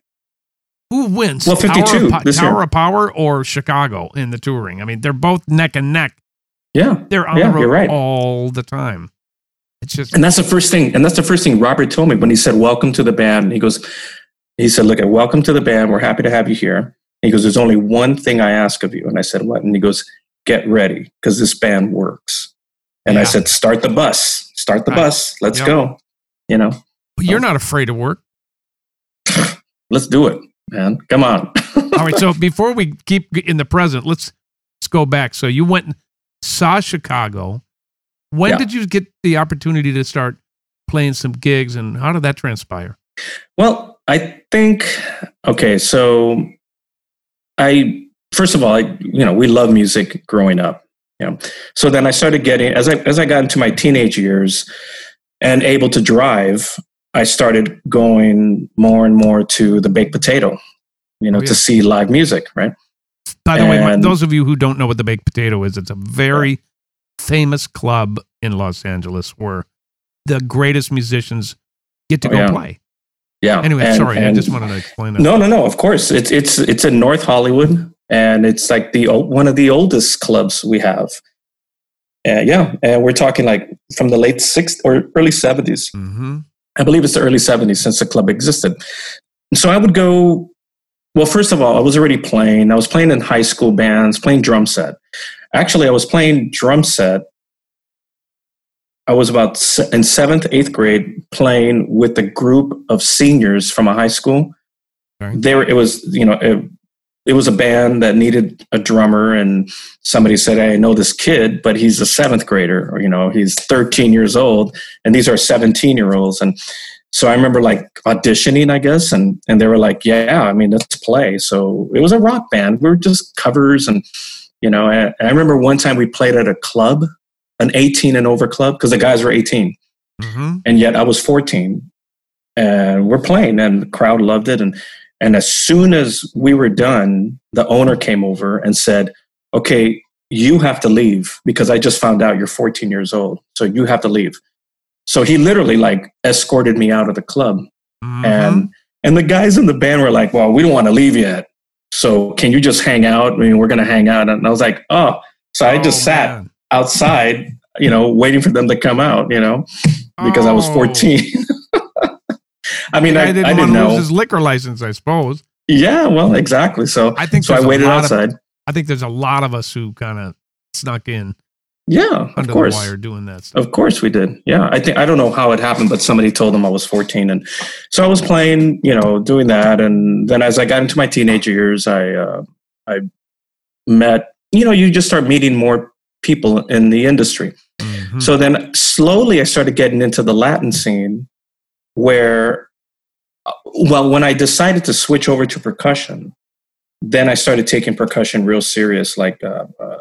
Speaker 2: Who wins?
Speaker 3: Well, 52
Speaker 2: Tower, of, Po-
Speaker 3: this year.
Speaker 2: Tower of Power or Chicago in the touring? I mean, they're both neck and neck.
Speaker 3: yeah
Speaker 2: They're on
Speaker 3: Yeah,
Speaker 2: the road
Speaker 3: right.
Speaker 2: all the time. It's just
Speaker 3: and that's the first thing and that's the first thing robert told me when he said welcome to the band he goes he said look at welcome to the band we're happy to have you here he goes there's only one thing i ask of you and i said what and he goes get ready because this band works and i said start the bus start the
Speaker 2: Right.
Speaker 3: bus let's
Speaker 2: Yep.
Speaker 3: go you know
Speaker 2: you're not afraid of work. [SIGHS]
Speaker 3: let's do it man come on
Speaker 2: All right. So [LAUGHS] before we keep in the present, let's let's go back. So you went and saw Chicago. When
Speaker 3: Yeah.
Speaker 2: did you get the opportunity to start playing some gigs, and how did that transpire?
Speaker 3: Well, I think okay. So, I first of all, I, you know, we love music growing up. You know, so then I started getting as I as I got into my teenage years and able to drive. I started going more and more to the baked potato, you know,
Speaker 2: Oh, yeah.
Speaker 3: to see live music. Right?
Speaker 2: By the way, those of you who don't know what the baked potato is, it's a very famous club in Los Angeles where the greatest musicians get to
Speaker 3: Oh,
Speaker 2: go
Speaker 3: yeah.
Speaker 2: play.
Speaker 3: Yeah.
Speaker 2: Anyway,
Speaker 3: And-
Speaker 2: sorry, I just wanted to explain that.
Speaker 3: No, no, no. Of course, it's it's it's in North Hollywood, and it's like the one of the oldest clubs we have. Uh, yeah, and we're talking like from the late '60s or early '70s.
Speaker 2: hmm
Speaker 3: I believe it's the early '70s since the club existed. So I would go. Well, first of all, I was already playing. I was playing in high school bands, playing drum set. Actually, I was playing drum set. I was about in seventh, eighth grade playing with a group of seniors from a high school. They were it was you know it, it was a band that needed a drummer and somebody said hey, i know this kid but he's a seventh grader or you know he's 13 years old and these are 17 year olds and so i remember like auditioning i guess and and they were like yeah i mean let's play. So it was a rock band. We were just covers and you know and i remember one time we played at a club an 18 and over club because the guys were 18
Speaker 2: hmm
Speaker 3: and yet I was 14 and we're playing and the crowd loved it and and as soon as we were done the owner came over and said okay you have to leave because I just found out you're 14 years old so you have to leave. So he literally like escorted me out of the club.
Speaker 2: Hmm
Speaker 3: and and the guys in the band were like well we don't want to leave yet. So can you just hang out? I mean we're going to hang out. And I was like oh. So I just
Speaker 2: Oh,
Speaker 3: sat
Speaker 2: man.
Speaker 3: Outside you know waiting for them to come out you know because I was
Speaker 2: Oh.
Speaker 3: 14. [LAUGHS] I mean, I,
Speaker 2: didn't
Speaker 3: I didn't know.
Speaker 2: lose his liquor license, I suppose.
Speaker 3: yeah, well, exactly. So,
Speaker 2: I think
Speaker 3: so I waited
Speaker 2: lot of-
Speaker 3: outside.
Speaker 2: I think there's a lot of us who kind of snuck in
Speaker 3: yeah, of course.
Speaker 2: the wire doing that stuff.
Speaker 3: Of course we did. Yeah. I think, I don't know how it happened, but somebody told them I was 14. And so I was playing, you know, doing that. And then as I got into my teenage years, I, uh, I met, you know, you just start meeting more people in the industry.
Speaker 2: Mhm.
Speaker 3: So then slowly I started getting into the Latin scene where, uh, well, when I decided to switch over to percussion, then I started taking percussion real serious, like uh, uh,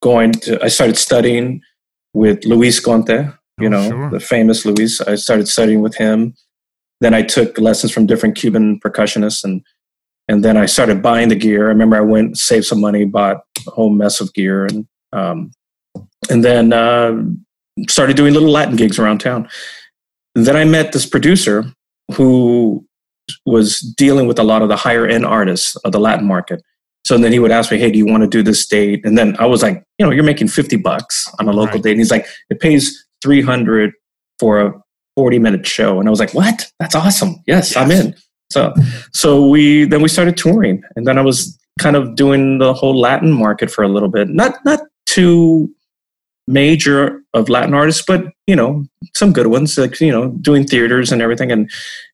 Speaker 3: going to, I started studying with Luis Conte, you
Speaker 2: Oh,
Speaker 3: know,
Speaker 2: sure.
Speaker 3: the famous Luis. I started studying with him. Then I took lessons from different Cuban percussionists and and then I started buying the gear. I remember I went, saved some money, bought a whole mess of gear, and um, and then uh, started doing little Latin gigs around town. And then I met this producer who was dealing with a lot of the higher end artists of the Latin market. So then he would ask me, "Hey, do you want to do this date?" And then I was like, "You know, you're making fifty bucks on a local
Speaker 2: Right.
Speaker 3: date." And he's like, "It pays three hundred for a forty minute show." And I was like, "What? That's awesome! Yes, I'm in." So, so we then we started touring, and then I was kind of doing the whole Latin market for a little bit. Not not too major of Latin artists, but you know some good ones, like you know doing theaters and everything, and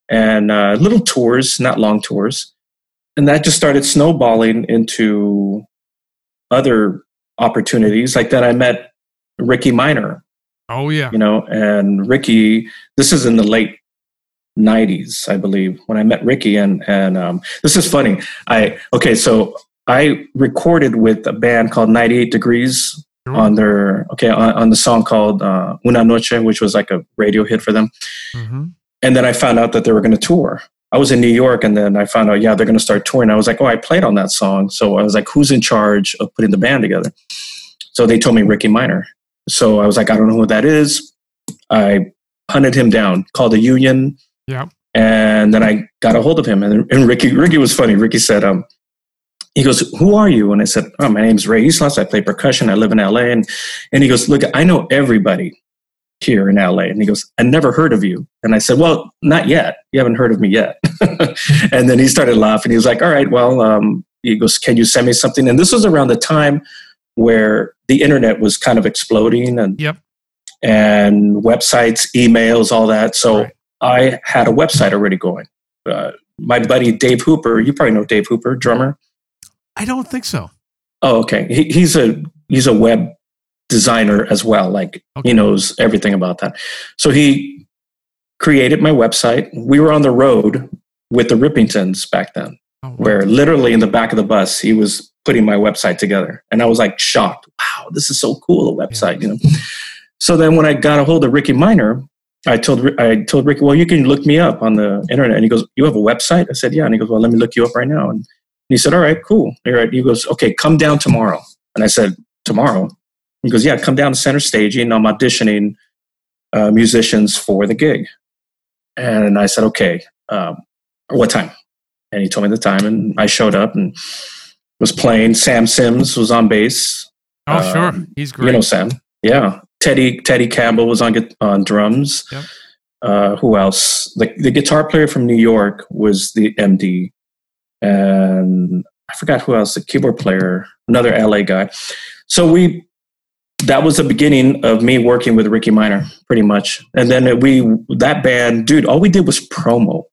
Speaker 3: and uh, little tours, not long tours, and that just started snowballing into other opportunities. Like then I met Rickey Minor,
Speaker 2: Oh yeah.
Speaker 3: you know, and Ricky. This is in the late '90s, I believe, when I met Ricky, and and um, this is funny. I okay, so I recorded with a band called 98 Degrees
Speaker 2: Sure.
Speaker 3: on their okay on, on the song called uh, Una Noche, which was like a radio hit for them.
Speaker 2: Mhm.
Speaker 3: And then I found out that they were going to tour. I was in New York, and then I found out, yeah, they're going to start touring. I was like, oh, I played on that song, so I was like, who's in charge of putting the band together? So they told me Rickey Minor. So I was like, I don't know who that is. I hunted him down, called the union,
Speaker 2: Yeah.
Speaker 3: and then I got a hold of him. And, and Ricky, Ricky was funny. Ricky said, um, he goes, "Who are you?" And I said, "Oh, my name's Ray Yslas. I play percussion. I live in LA." And and he goes, "Look, I know everybody here in LA." And he goes, "I never heard of you." And I said, "Well, not yet. You haven't heard of me yet." [LAUGHS] and then he started laughing. He was like, "All right, well," um, he goes, "Can you send me something?" And this was around the time where the internet was kind of exploding and
Speaker 2: Yep.
Speaker 3: and websites, emails, all that. So
Speaker 2: Right.
Speaker 3: I had a website already going. Uh, my buddy Dave Hooper, you probably know Dave Hooper, drummer.
Speaker 2: I don't think so.
Speaker 3: Oh, okay. He, he's a he's a web designer as well. Like
Speaker 2: Okay.
Speaker 3: he knows everything about that. So he created my website. We were on the road with the Rippingtons back then,
Speaker 2: Oh, wow.
Speaker 3: where literally in the back of the bus he was putting my website together, and I was like shocked. Wow, this is so cool a website, you know. So then when I got a hold of Rickey Minor, I told I told Ricky, well, you can look me up on the internet. And he goes, you have a website? I said, yeah. And he goes, well, let me look you up right now. And he said, all right, cool. All right. He goes, okay, come down tomorrow. And I said, tomorrow? He goes, yeah, come down to center stage. staging. I'm auditioning uh, musicians for the gig. And I said, okay, um, what time? And he told me the time, and I showed up and was playing. Sam Sims was on bass.
Speaker 2: oh, sure.
Speaker 3: um,
Speaker 2: He's great.
Speaker 3: You know Sam. Yeah. Teddy Teddy Campbell was on on drums.
Speaker 2: Yep.
Speaker 3: Uh, who else? The the guitar player from New York was the MD, and I forgot who else. The keyboard player, another LA guy. So we that was the beginning of me working with Rickey Minor, pretty much. And then we that band, dude, all we did was promo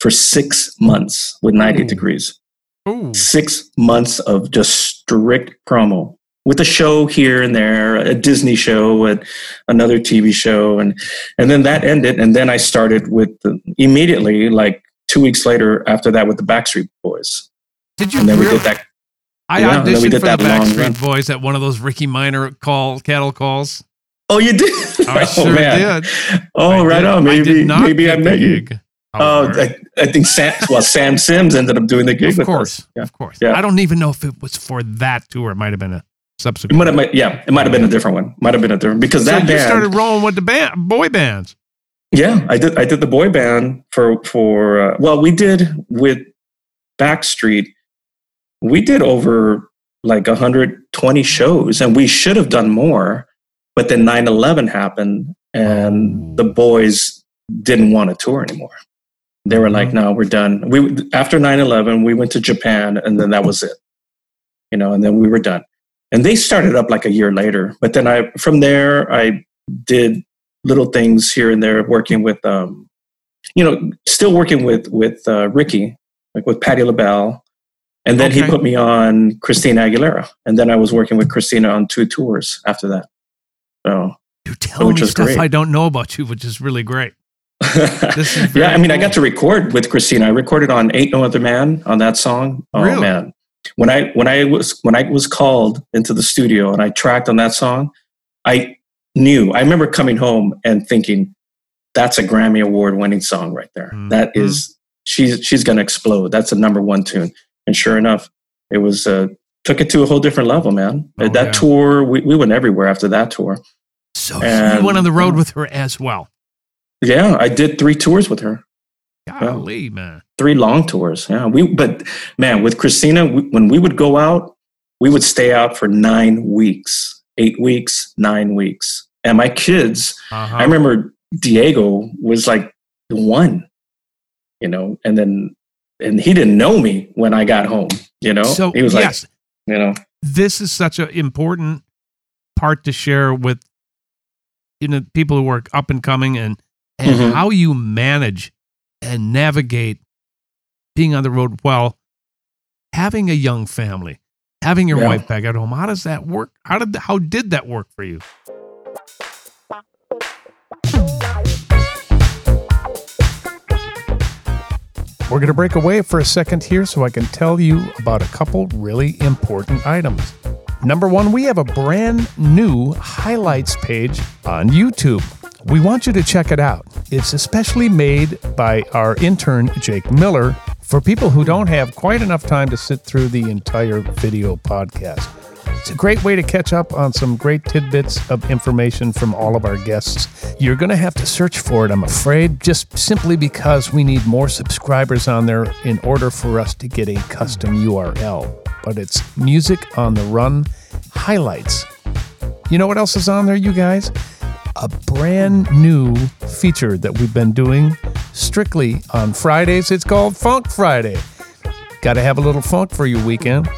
Speaker 3: for six months with 90
Speaker 2: Ooh.
Speaker 3: degrees
Speaker 2: Ooh.
Speaker 3: six months of just strict promo with a show here and there, a Disney show, and another TV show, and and then that ended, and then I started with the, immediately, like two weeks later after that, with the Backstreet Boys,
Speaker 2: Did you
Speaker 3: and then we did that.
Speaker 2: I
Speaker 3: yeah,
Speaker 2: auditioned
Speaker 3: did
Speaker 2: for the
Speaker 3: that long run.
Speaker 2: Backstreet Boys at one of those Rickey Minor call cattle calls.
Speaker 3: Oh, you did?
Speaker 2: I [LAUGHS] oh, sure did.
Speaker 3: Oh,
Speaker 2: I
Speaker 3: right
Speaker 2: did-
Speaker 3: on.
Speaker 2: I
Speaker 3: Maybe
Speaker 2: not
Speaker 3: maybe I met you.
Speaker 2: Uh,
Speaker 3: oh,
Speaker 2: however.
Speaker 3: I, I think Sam. Well, [LAUGHS] Sam Sims ended up doing the gig
Speaker 2: of
Speaker 3: with
Speaker 2: course.
Speaker 3: Yeah.
Speaker 2: of course.
Speaker 3: Yeah.
Speaker 2: I don't even know if it was for that tour. It might have been a subsequent.
Speaker 3: It might have, yeah, it might have been a different one. Might have been a different because
Speaker 2: so
Speaker 3: that
Speaker 2: you
Speaker 3: band.
Speaker 2: started rolling with the band, boy bands.
Speaker 3: Yeah, I did. I did the boy band for for. Uh, well, we did with Backstreet. We did over like 120 shows, and we should have done more. But then 9/11 happened, and the boys didn't want to tour anymore. They were like, "No, we're done." We after 9/11, we went to Japan, and then that was it. You know, and then we were done. And they started up like a year later. But then I, from there, I did little things here and there, working with, um, you know, still working with with uh, Ricky, like with Patti LaBelle, and then he put me on Christina Aguilera, and then I was working with Christina on two tours after that. So,
Speaker 2: you
Speaker 3: tell
Speaker 2: me stuff
Speaker 3: great.
Speaker 2: I don't know about you, which is really great. [LAUGHS] This is
Speaker 3: yeah, I mean, I got to record with Christina. I recorded on "Ain't No Other Man" on that song. Oh
Speaker 2: Really?
Speaker 3: man, when I when I was when I was called into the studio and I tracked on that song, I knew. I remember coming home and thinking, "That's a Grammy Award winning song right there.
Speaker 2: Mhm.
Speaker 3: That is she's she's going to explode. That's a number one tune." And sure enough, it was uh, took it to a whole different level, man.
Speaker 2: Oh,
Speaker 3: that
Speaker 2: yeah.
Speaker 3: tour, we, we went everywhere after that tour.
Speaker 2: So you
Speaker 3: And-
Speaker 2: went on the road with her as well.
Speaker 3: Yeah, I did three tours with her.
Speaker 2: Golly, man.
Speaker 3: three long tours. Yeah, we. But man, with Christina, we, when we would go out, we would stay out for nine weeks, eight weeks, nine weeks. And my kids,
Speaker 2: Uh-huh.
Speaker 3: I remember Diego was like the one, you know, and then and he didn't know me when I got home. You know,
Speaker 2: so
Speaker 3: he was like,
Speaker 2: yes,
Speaker 3: you know,
Speaker 2: this is such an important part to share with you know people who are up and coming and and
Speaker 3: Mhm.
Speaker 2: how you manage and navigate being on the road while having a young family having your
Speaker 3: Yeah.
Speaker 2: wife back at home how does that work how did how did that work for you We're going to break away for a second here so I can tell you about a couple really important items. Number one, we have a brand new highlights page on YouTube. We want you to check it out. It's especially made by our intern, Jake Miller, for people who don't have quite enough time to sit through the entire video podcast. It's a great way to catch up on some great tidbits of information from all of our guests. You're going to have to search for it, I'm afraid, just simply because we need more subscribers on there in order for us to get a custom URL. But it's Music on the Run Highlights. You know what else is on there, you guys? A brand new feature that we've been doing strictly on Fridays. It's called Funk Friday. Got to have a little funk for your weekend.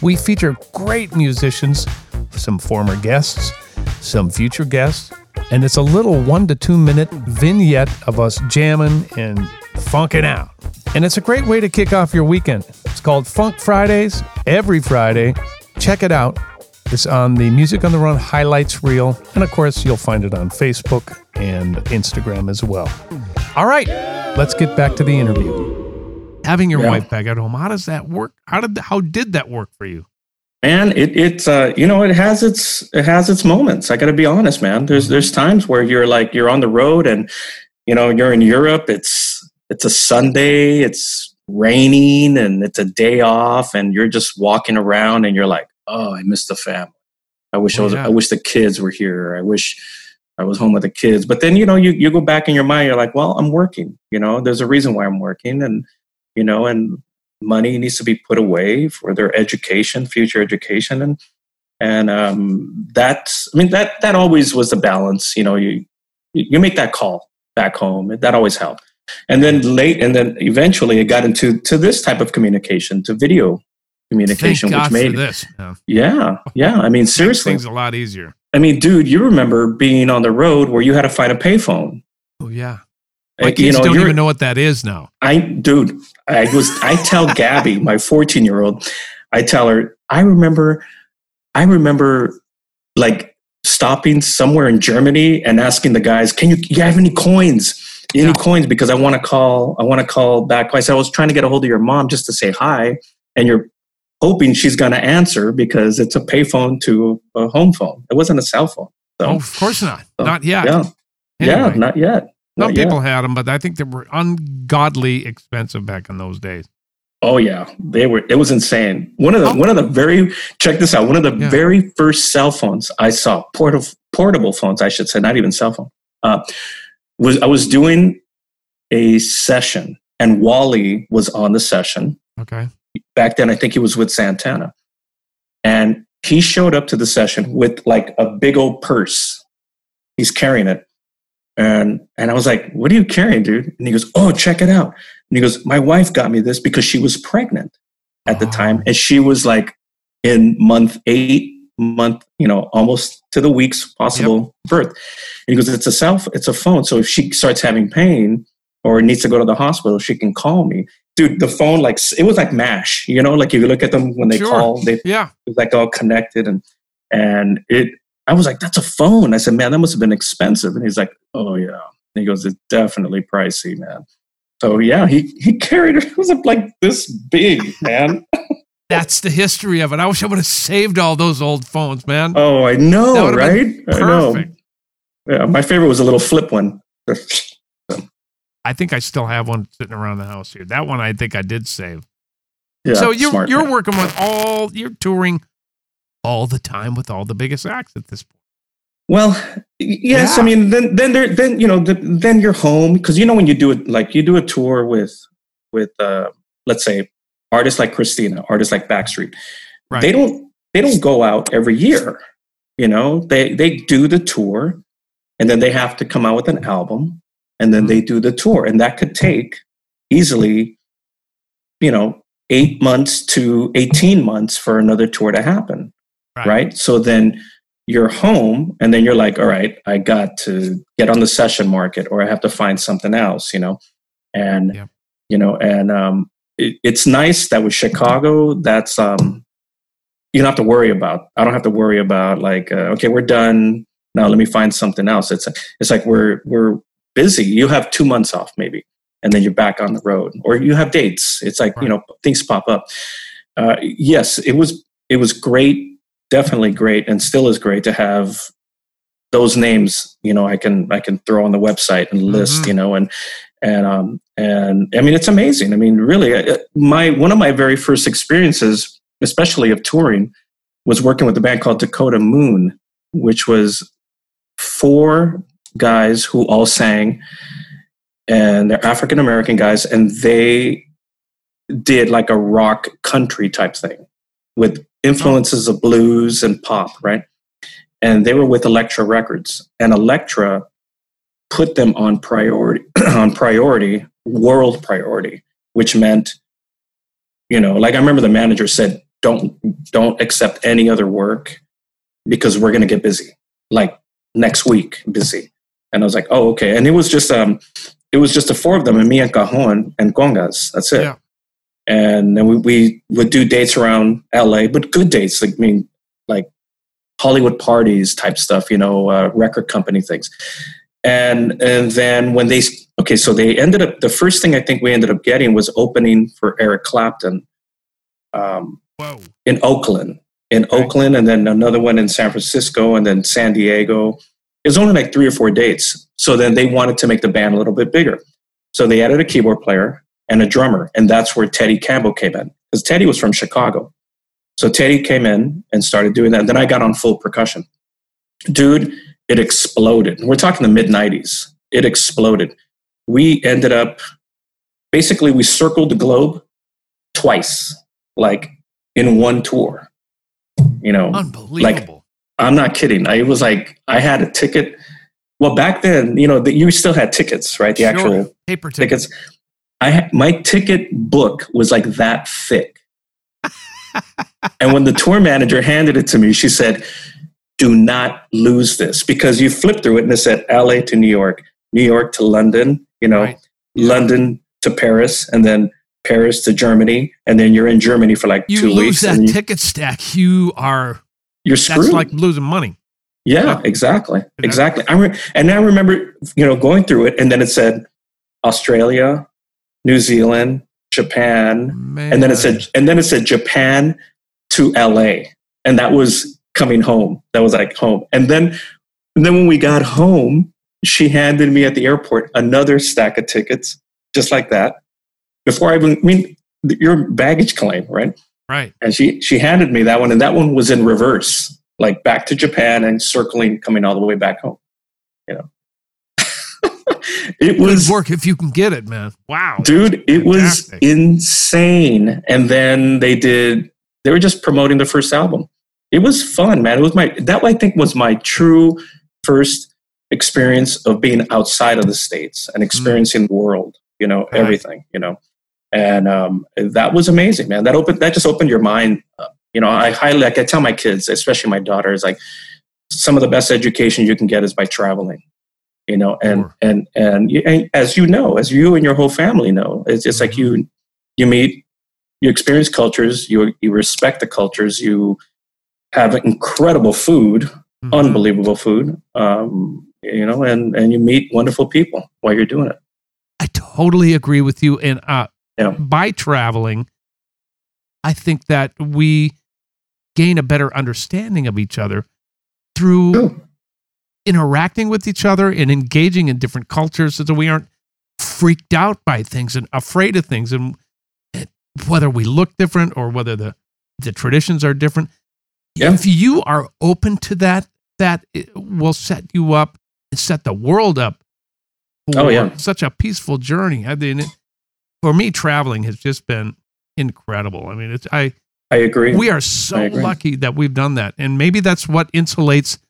Speaker 2: We feature great musicians, some former guests, some future guests, and it's a little one to two minute vignette of us jamming and funking out. And it's a great way to kick off your weekend. It's called Funk Fridays every Friday. Check it out. It's on the Music on the Run highlights reel. And of course, you'll find it on Facebook and Instagram as well. All right, let's get back to the interview. Having your
Speaker 3: Yeah.
Speaker 2: wife back at home, how does that work? How did how did that work for you?
Speaker 3: Man, it it's uh you know it has its it has its moments i gotta be honest man there's there's times where you're like you're on the road and you know you're in europe it's it's a sunday it's raining and it's a day off and you're just walking around and you're like oh i miss the family i wish i
Speaker 2: Oh,
Speaker 3: was
Speaker 2: yeah.
Speaker 3: i wish the kids were here i wish i was home with the kids but then you know you, you go back in your mind you're like well i'm working you know there's a reason why i'm working and you know and money needs to be put away for their education, future education, and and um, that's I mean that that always was the balance. You know, you you make that call back home. That always helped. And then late, and then eventually, it got into to this type of communication, to video communication,
Speaker 2: Thank God
Speaker 3: which made
Speaker 2: for this. Yeah.
Speaker 3: yeah, yeah. I mean, [LAUGHS] seriously.
Speaker 2: things a lot easier.
Speaker 3: I mean, dude, you remember being on the road where you had to find a payphone.
Speaker 2: Oh yeah. My
Speaker 3: Uh,
Speaker 2: kids
Speaker 3: you know,
Speaker 2: don't even know what that is now.
Speaker 3: I, dude, I was, I tell Gabby, my 14 year old, I tell her, I remember, I remember like stopping somewhere in Germany and asking the guys, can you, you have any coins? Any
Speaker 2: Yeah.
Speaker 3: coins? Because I want to call, I want to call back. I said, I was trying to get a hold of your mom just to say hi. And you're hoping she's going to answer because it's a payphone to a home phone. It wasn't a cell phone. So,
Speaker 2: oh, of course not.
Speaker 3: so,
Speaker 2: not yet.
Speaker 3: yeah. Yeah. Not yet.
Speaker 2: Some
Speaker 3: Not yet.
Speaker 2: people had them, but I think they were ungodly expensive back in those days.
Speaker 3: Oh yeah, they were. It was insane. One of the
Speaker 2: Oh.
Speaker 3: one of the very check this out. One of the
Speaker 2: Yeah.
Speaker 3: very first cell phones I saw, portable portable phones, I should say, not even cell phone. Uh, was I was doing a session, and Wally was on the session
Speaker 2: Okay.
Speaker 3: Back then. I think he was with Santana, and he showed up to the session with like a big old purse. He's carrying it, and and I was like, "What are you carrying, dude?" And he goes, "Oh, check it out." And he goes, "My wife got me this because she was pregnant at the time, and she was like in month eight, month, you know, almost to the week's possible birth." And he goes, "It's a self, it's a phone. So if she starts having pain or needs to go to the hospital, she can call me." Dude, the phone like it was like Mash, you know, like if you look at them when they
Speaker 2: Sure.
Speaker 3: call, they
Speaker 2: Yeah.
Speaker 3: it was like all connected and and it I was like, that's a phone. I said, man, that must have been expensive. And he's like, oh yeah. And he goes, it's definitely pricey, man. So yeah, he he carried it. [LAUGHS] It was like this big, man. [LAUGHS]
Speaker 2: That's the history of it. I wish I would have saved all those old phones, man.
Speaker 3: Oh, I know, right? I know.
Speaker 2: Perfect.
Speaker 3: Yeah, my favorite was a little flip one. [LAUGHS]
Speaker 2: I think I still have one sitting around the house here. That one I think I did save.
Speaker 3: yeah,
Speaker 2: so you're
Speaker 3: smart,
Speaker 2: you're
Speaker 3: man.
Speaker 2: working with all you're touring all the time with all the biggest acts at this point.
Speaker 3: Well, yes.
Speaker 2: Yeah.
Speaker 3: I mean, then then there then you know the, then you're home because you know when you do it like you do a tour with with uh, let's say artists like Christina, artists like Backstreet.
Speaker 2: Right.
Speaker 3: They don't they don't go out every year. You know, they they do the tour and then they have to come out with an album and then they do the tour and that could take easily you know 8 months to 18 months for another tour to happen.
Speaker 2: Right.
Speaker 3: right? So then you're home and then you're like, all right, I got to get on the session market or I have to find something else, you know? And,
Speaker 2: Yeah.
Speaker 3: you know, and um, it, it's nice that with Chicago, that's, um, you don't have to worry about, I don't have to worry about like, uh, okay, we're done. Now let me find something else. It's, it's like we're, we're busy. You have two months off maybe, and then you're back on the road or you have dates. It's like, you know, things pop up. Uh, yes, it was, it was great definitely great and still is great to have those names you know i can i can throw on the website and list
Speaker 2: Mhm.
Speaker 3: you know and and um and i mean it's amazing i mean really uh, my one of my very first experiences especially of touring was working with a band called dakota moon which was four guys who all sang and they're african american guys and they did like a rock country type thing with influences of blues and pop, right? And they were with Elektra Records, and Elektra put them on priority, [CLEARS THROAT] on priority, world priority, which meant, you know, like I remember the manager said, "Don't don't accept any other work because we're going to get busy, like next week, busy." And I was like, "Oh, okay." And it was just um, it was just the four of them, and me and Cajon and Congas. That's it
Speaker 2: Yeah.
Speaker 3: and then we, we would do dates around LA, but good dates. Like, I mean, like Hollywood parties type stuff, you know, uh, record company things. And and then when they okay, so they ended up the first thing I think we ended up getting was opening for Eric Clapton um,
Speaker 2: Whoa.
Speaker 3: in Oakland, in
Speaker 2: Right.
Speaker 3: Oakland, and then another one in San Francisco, and then San Diego. It was only like three or four dates. So then they wanted to make the band a little bit bigger. So they added a keyboard player and a drummer, and that's where Teddy Campbell came in because Teddy was from Chicago. So Teddy came in and started doing that. Then I got on full percussion. Dude, it exploded. We're talking the mid 90s. It exploded. We ended up basically, we circled the globe twice, like in one tour. You know,
Speaker 2: Unbelievable.
Speaker 3: I'm not kidding. I was like, I had a ticket. Well, back then, you know, the, you still had tickets, right? The
Speaker 2: Sure.
Speaker 3: actual
Speaker 2: paper tickets.
Speaker 3: tickets. I my ticket book was like that thick. [LAUGHS] and when the tour manager handed it to me, she said, "Do not lose this because you flip through it and it said L.A. to New York, New York to London, you know,
Speaker 2: Right.
Speaker 3: London to Paris, and then Paris to Germany, and then you're in Germany for like
Speaker 2: You
Speaker 3: two
Speaker 2: lose
Speaker 3: weeks,
Speaker 2: that
Speaker 3: you-
Speaker 2: ticket stack, you are
Speaker 3: you're screwed.
Speaker 2: that's like losing money.
Speaker 3: Yeah, exactly, exactly. I re- and I remember, you know, going through it, and then it said Australia, New Zealand, Japan,
Speaker 2: Man.
Speaker 3: and then it said, and then it said Japan to LA, and that was coming home. That was like home. And then, and then when we got home, she handed me at the airport another stack of tickets, just like that. Before I even, I mean, your baggage claim, right?
Speaker 2: Right.
Speaker 3: and she she handed me that one and that one was in reverse like back to japan and circling coming all the way back home you know [LAUGHS] it
Speaker 2: Good
Speaker 3: was
Speaker 2: work if you can get it, man. Wow.
Speaker 3: dude it was insane and then they did they were just promoting the first album it was fun man it was my that i think was my true first experience of being outside of the states and mm. experiencing the world you know
Speaker 2: Right.
Speaker 3: everything you know and um, that was amazing man that opened that just opened your mind up. you know i highly like i tell my kids especially my daughter is like some of the best education you can get is by traveling you know and
Speaker 2: Sure.
Speaker 3: and and, and as you know as you and your whole family know it's, it's like you you meet you experience cultures you you respect the cultures you have incredible food
Speaker 2: Mhm.
Speaker 3: unbelievable food um, you know and and you meet wonderful people while you're doing it
Speaker 2: I totally agree with you. And uh,
Speaker 3: Yeah.
Speaker 2: by traveling, I think that we gain a better understanding of each other through
Speaker 3: True.
Speaker 2: interacting with each other and engaging in different cultures so that we aren't freaked out by things and afraid of things and whether we look different or whether the the traditions are different
Speaker 3: Yeah.
Speaker 2: if you are open to that that it will set you up and set the world up
Speaker 3: Oh, yeah.
Speaker 2: such a peaceful journey i mean for me, traveling has just been incredible. I mean, it's I
Speaker 3: I agree.
Speaker 2: we are so lucky that we've done that, and maybe that's what insulates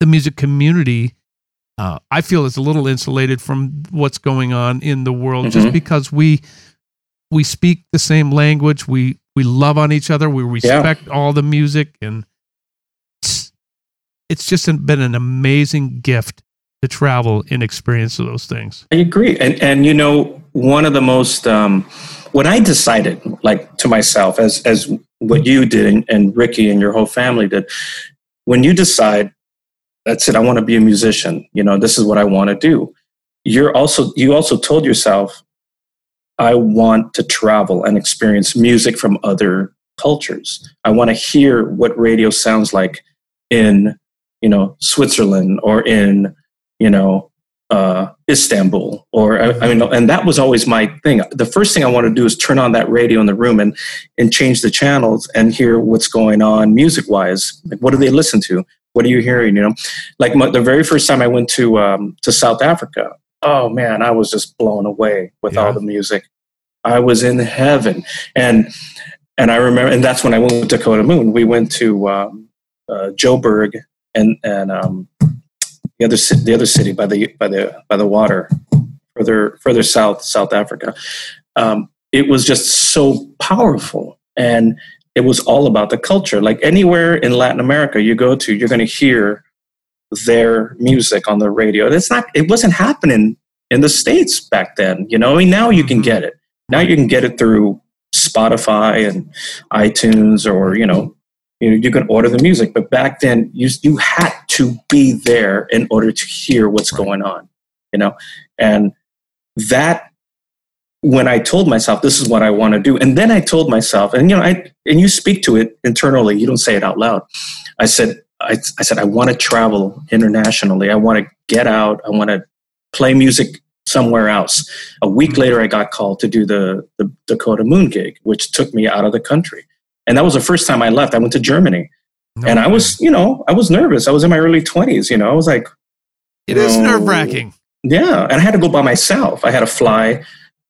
Speaker 2: the music community. Uh, I feel it's a little insulated from what's going on in the world, just
Speaker 3: Mhm.
Speaker 2: because we we speak the same language. We we love on each other. We respect all the music, and it's, it's just been an amazing gift to travel and experience those things.
Speaker 3: I agree. And and you know, one of the most um when I decided, like to myself, as as what you did and, and Ricky and your whole family did, when you decide, that's it, I want to be a musician, you know, this is what I want to do. You're also you also told yourself, I want to travel and experience music from other cultures. I want to hear what radio sounds like in, you know, Switzerland or in, you know, uh, Istanbul, or I, I mean, and that was always my thing. The first thing I want to do is turn on that radio in the room and and change the channels and hear what's going on music wise. Like, what do they listen to? What are you hearing? You know, like my, the very first time I went to um, to South Africa. Oh man, I was just blown away with
Speaker 2: Yeah.
Speaker 3: all the music. I was in heaven, and and I remember, and that's when I went to Dakota Moon. We went to um, uh, Joburg and and um, the other the other city by the by the by the water, further further south, South Africa. Um, it was just so powerful, and it was all about the culture. Like anywhere in Latin America you go to, you're going to hear their music on the radio. It's not. It wasn't happening in the states back then. You know, I mean, now you can
Speaker 2: Mhm.
Speaker 3: get it. Now you can get it through Spotify and iTunes, or you know, you know, you can order the music. But back then, you you had to be there in order to hear what's going on. You know, and that when I told myself this is what I want to do, and then I told myself, and you know, I and you speak to it internally. You don't say it out loud. I said, I, I said, I want to travel internationally. I want to get out. I want to play music somewhere else. A week mm-hmm. later, I got called to do the, the Dakota Moon gig, which took me out of the country. And that was the first time I left. I went to Germany.
Speaker 2: No
Speaker 3: and I was, you know, I was nervous. I was in my early 20s, you know, I was like,
Speaker 2: It is nerve wracking.
Speaker 3: yeah. And I had to go by myself. I had to fly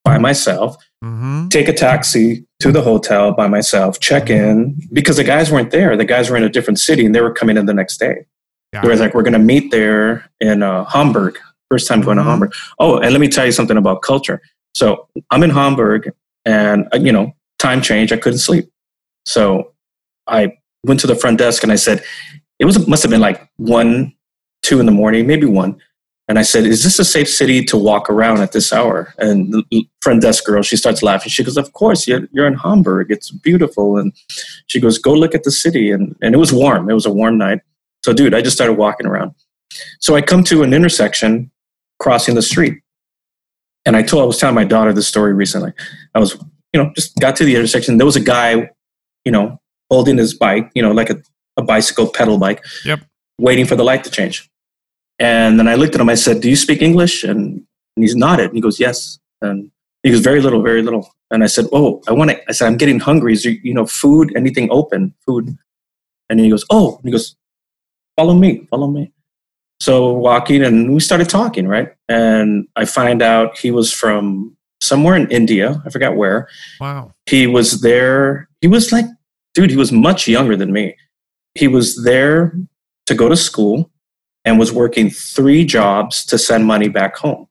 Speaker 3: by myself,
Speaker 2: hmm
Speaker 3: take a taxi to the hotel by myself, check in, because the guys weren't there. The guys were in a different city and they were coming in the next day. They were like, we're going to meet there in uh, Hamburg. First time going
Speaker 2: Mhm.
Speaker 3: to Hamburg. Oh, and let me tell you something about culture. So I'm in Hamburg and, uh, you know, time change. I couldn't sleep. So I went to the front desk and I said, it was must have been like one, two in the morning, maybe one. And I said, "Is this a safe city to walk around at this hour?" And the front desk girl, she starts laughing. She goes, "Of course, you're, you're in Hamburg. It's beautiful." And she goes, "Go look at the city." And and it was warm. It was a warm night. So, dude, I just started walking around. So I come to an intersection, crossing the street, and I told I was telling my daughter this story recently. I was, you know, just got to the intersection. There was a guy, you know, holding his bike, you know, like a, a bicycle pedal bike,
Speaker 2: Yep.
Speaker 3: waiting for the light to change. And then I looked at him. I said, "Do you speak English?" And, and he's nodded. And he goes, "Yes." And he goes, "Very little, very little." And I said, "Oh, I want to." I said, "I'm getting hungry. Is there, you know, food? Anything open? Food?" And he goes, "Oh." And he goes, "Follow me. Follow me." So walking, and we started talking, right? And I find out he was from somewhere in India. I forgot where.
Speaker 2: Wow.
Speaker 3: He was there. He was like, dude, he was much younger than me. He was there to go to school and was working three jobs to send money back home.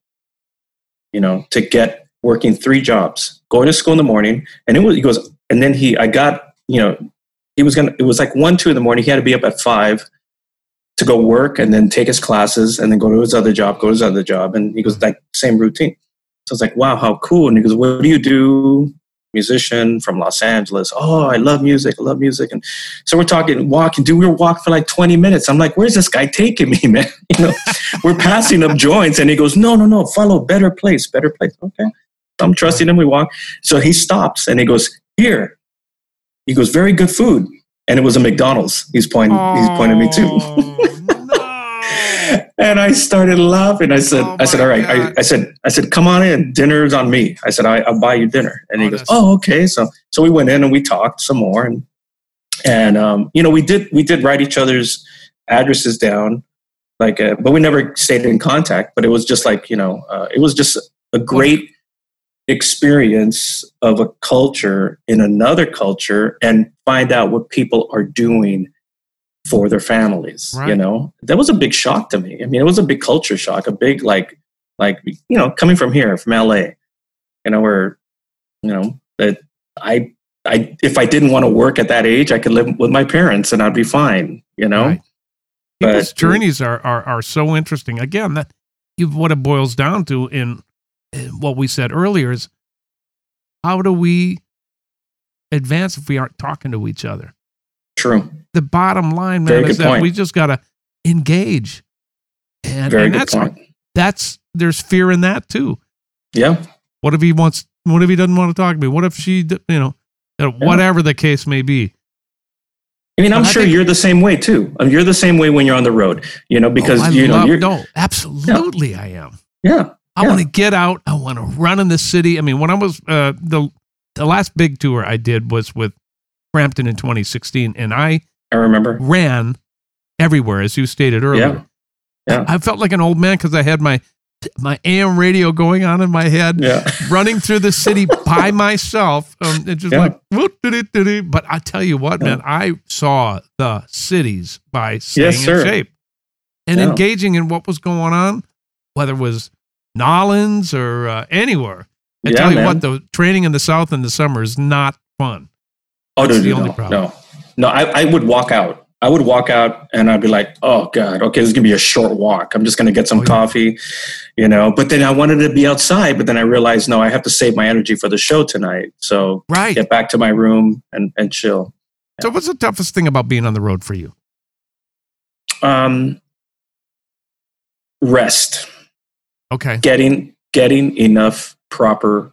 Speaker 3: You know, to get working three jobs, going to school in the morning. And it was, he goes, and then he, I got, you know, he was going to, it was like one, two in the morning. He had to be up at five to go work and then take his classes and then go to his other job, go to his other job. And he goes, like, same routine. So I was like, wow, how cool. And he goes, what do you do? Musician from Los Angeles. Oh, I love music. I love music. And so we're talking, walking. Dude, we were walking for like 20 minutes. I'm like, where's this guy taking me, [LAUGHS] man? You know, we're passing up joints. And he goes, no, no, no, follow better place, better place. Okay. I'm trusting him. We walk. So he stops and he goes, here. He goes, very good food. And it was a McDonald's. He's pointing, he's pointing me to. [LAUGHS] and I started laughing. I said,
Speaker 2: Oh
Speaker 3: I said, all right. I, I said, I said, come on in. Dinner's on me. I said, I, I'll buy you dinner. And he goes, oh, okay. So, so we went in and we talked some more. And, and, um, you know, we did, we did write each other's addresses down like, uh, but we never stayed in contact, but it was just like, you know, uh, it was just a great experience of a culture in another culture and find out what people are doing for their families you know that was a big shock to me i mean it was a big culture shock a big like like you know coming from here from la you know where you know that i i if i didn't want to work at that age i could live with my parents and i'd be fine you know
Speaker 2: Right. People's
Speaker 3: But-
Speaker 2: journeys are, are are so interesting. Again, that you, what it boils down to in, in what we said earlier is how do we advance if we aren't talking to each other?
Speaker 3: true
Speaker 2: The bottom line, man, is that
Speaker 3: point.
Speaker 2: we just got to engage, and,
Speaker 3: very
Speaker 2: and that's
Speaker 3: point
Speaker 2: that's there's fear in that too.
Speaker 3: yeah
Speaker 2: What if he wants? What if he doesn't want to talk to me? What if she, you know, uh, whatever the case may be?
Speaker 3: I mean, I'm
Speaker 2: I
Speaker 3: sure
Speaker 2: think-
Speaker 3: you're the same way too. I mean, you're the same way when you're on the road, you know, because
Speaker 2: Oh,
Speaker 3: you know
Speaker 2: love-
Speaker 3: you're
Speaker 2: no, absolutely, I am.
Speaker 3: yeah,
Speaker 2: I
Speaker 3: Yeah.
Speaker 2: want to get out. I want to run in the city. I mean, when I was uh, the the last big tour I did was with Frampton in 2016, and I
Speaker 3: I remember.
Speaker 2: ran everywhere, as you stated earlier.
Speaker 3: Yeah. yeah.
Speaker 2: I felt like an old man because I had my my AM radio going on in my head,
Speaker 3: Yeah, [LAUGHS]
Speaker 2: running through the city by myself. Um, it's just
Speaker 3: Yeah.
Speaker 2: like, whoop-de-de-de-de. but I tell you what,
Speaker 3: Yeah.
Speaker 2: man, I saw the cities by staying
Speaker 3: Yes,
Speaker 2: in shape and engaging in what was going on, whether it was Nolans or uh, anywhere. I tell you
Speaker 3: man.
Speaker 2: what, the training in the South in the summer is not fun.
Speaker 3: Oh,
Speaker 2: That's
Speaker 3: no,
Speaker 2: the
Speaker 3: no,
Speaker 2: only problem.
Speaker 3: no, no. I, I would walk out. I would walk out and I'd be like, oh God, okay, this is gonna be a short walk. I'm just gonna get some
Speaker 2: Oh, yeah.
Speaker 3: coffee, you know. But then I wanted to be outside, but then I realized no, I have to save my energy for the show tonight. So
Speaker 2: Right.
Speaker 3: get back to my room and, and chill.
Speaker 2: So, what's the toughest thing about being on the road for you?
Speaker 3: Um rest.
Speaker 2: Okay.
Speaker 3: getting getting enough proper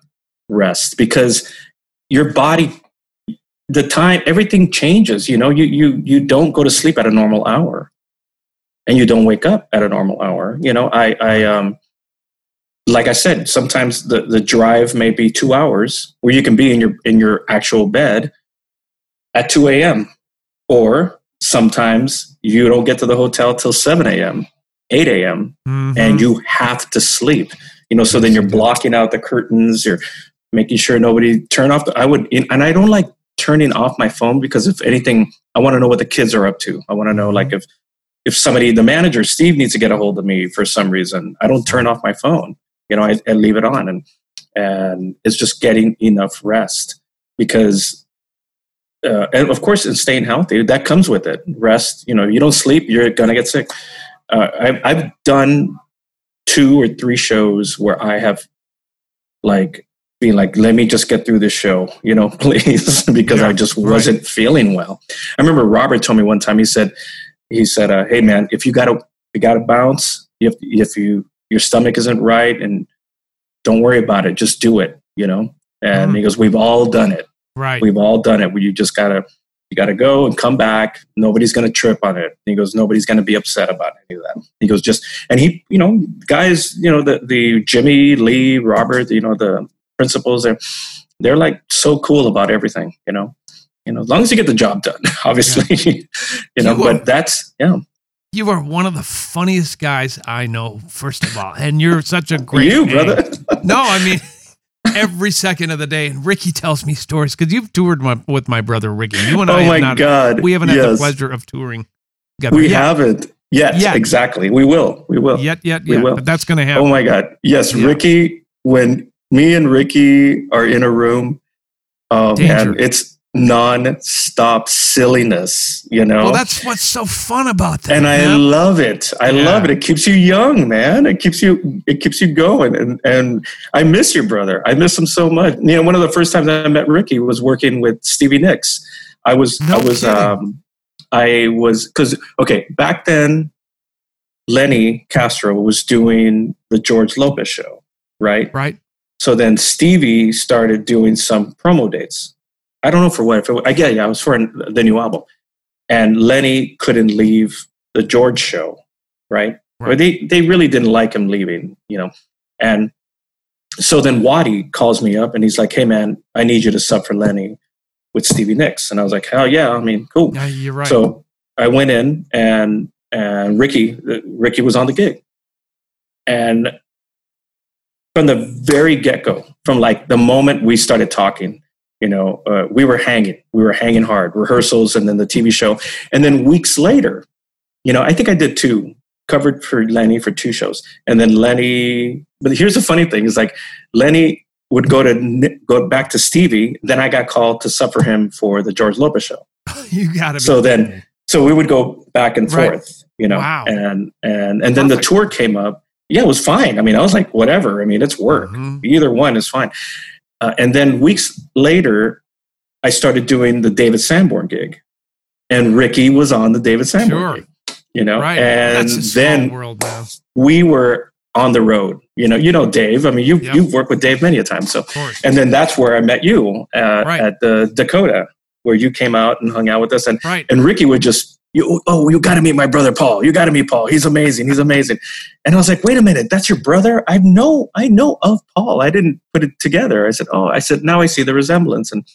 Speaker 3: rest because your body the time everything changes you know you you you don't go to sleep at a normal hour and you don't wake up at a normal hour you know i i um like i said sometimes the the drive may be 2 hours where you can be in your in your actual bed at 2 a.m or sometimes you don't get to the hotel till 7 a.m 8 a.m
Speaker 2: Mhm.
Speaker 3: and you have to sleep you know so then you're blocking out the curtains you're making sure nobody turn off the, i would and i don't like turning off my phone because if anything i want to know what the kids are up to i want to know like if if somebody the manager steve needs to get a hold of me for some reason i don't turn off my phone you know i, I leave it on and and it's just getting enough rest because uh, and of course, in staying healthy, that comes with it. Rest, you know, you don't sleep, you're gonna get sick. Uh, I've, I've done two or three shows where I have like been like, let me just get through this show, you know, [LAUGHS] please, [LAUGHS] because
Speaker 2: Yeah,
Speaker 3: I just wasn't feeling well. I remember Robert told me one time. He said, he said, uh, "Hey man, if you gotta, you gotta bounce. If if you your stomach isn't right, and don't worry about it, just do it, you know." And
Speaker 2: Mhm.
Speaker 3: he goes, "We've all done it."
Speaker 2: Right.
Speaker 3: We've all done it where you just gotta you gotta go and come back. Nobody's gonna trip on it. He goes, nobody's gonna be upset about any of that. He goes, just and he, you know, guys, you know, the the Jimmy, Lee, Robert, you know, the principals, they're they're like so cool about everything, you know. You know, as long as you get the job done, [LAUGHS] obviously. you know,
Speaker 2: You are-
Speaker 3: but that's yeah.
Speaker 2: You are one of the funniest guys I know, first of all. And you're such a [LAUGHS] great
Speaker 3: you,
Speaker 2: name.
Speaker 3: brother.
Speaker 2: No, I [LAUGHS] mean every second of the day. And Ricky tells me stories because you've toured my, with my brother Ricky. You and I
Speaker 3: oh
Speaker 2: have
Speaker 3: my
Speaker 2: not,
Speaker 3: god.
Speaker 2: we haven't had the pleasure of touring together.
Speaker 3: We
Speaker 2: yet,
Speaker 3: haven't yet.
Speaker 2: Yet.
Speaker 3: Exactly. We will. We will.
Speaker 2: yet, yet,
Speaker 3: We
Speaker 2: yet.
Speaker 3: will.
Speaker 2: But that's going to happen.
Speaker 3: Oh my God. Yes,
Speaker 2: Yeah.
Speaker 3: Ricky, when me and Ricky are in a room,
Speaker 2: Danger.
Speaker 3: man, it's non-stop silliness, you know?
Speaker 2: well, that's what's so fun about that.
Speaker 3: and I love it. I
Speaker 2: Yeah.
Speaker 3: love it. It keeps you young, man. It keeps you it keeps you going. And and I miss your brother. I miss him so much. You know, one of the first times I met Ricky was working with Stevie Nicks. I was
Speaker 2: No
Speaker 3: I was
Speaker 2: kidding.
Speaker 3: um I was because okay, back then Lenny Castro was doing the George Lopez show, right?
Speaker 2: right?
Speaker 3: So then Stevie started doing some promo dates. I don't know for what. If it, I get yeah, it was for the new album, and Lenny couldn't leave the George show, right? Or they they really didn't like him leaving, you know. And so then Waddy calls me up and he's like, "Hey man, I need you to sub for Lenny with Stevie Nicks." And I was like, "Hell yeah! I mean, cool."
Speaker 2: Yeah, you're right.
Speaker 3: So I went in and and Ricky uh, Ricky was on the gig, and from the very get go, from like the moment we started talking. You know, uh, we were hanging, we were hanging hard, rehearsals, and then the TV show, and then weeks later, you know, I think I did two covered for Lenny for two shows, and then Lenny. But here's the funny thing: is like Lenny would go to go back to Stevie. Then I got called to suffer him for the George Lopez show. [LAUGHS]
Speaker 2: you got to.
Speaker 3: So then, so we would go back and forth,
Speaker 2: Right.
Speaker 3: you know,
Speaker 2: Wow.
Speaker 3: and and and then the tour came up. Yeah, it was fine. I mean, I was like, whatever. I mean, it's work.
Speaker 2: Mhm.
Speaker 3: Either one is fine. Uh, and then weeks later, I started doing the David Sanborn gig, and Ricky was on the David Sanborn
Speaker 2: Sure.
Speaker 3: gig. You know,
Speaker 2: Right.
Speaker 3: and
Speaker 2: That's a small
Speaker 3: then
Speaker 2: world now.
Speaker 3: we were on the road. You know, you know Dave. I mean, you
Speaker 2: Yep.
Speaker 3: you've worked with Dave many a time. So, and then that's where I met you uh,
Speaker 2: Right.
Speaker 3: at the Dakota, where you came out and hung out with us. And
Speaker 2: Right.
Speaker 3: and Ricky would just, you, oh, you got to meet my brother Paul. You got to meet Paul. He's amazing. He's amazing. And I was like, wait a minute, that's your brother? I know, I know of Paul. I didn't put it together. I said, oh, I said, now I see the resemblance. And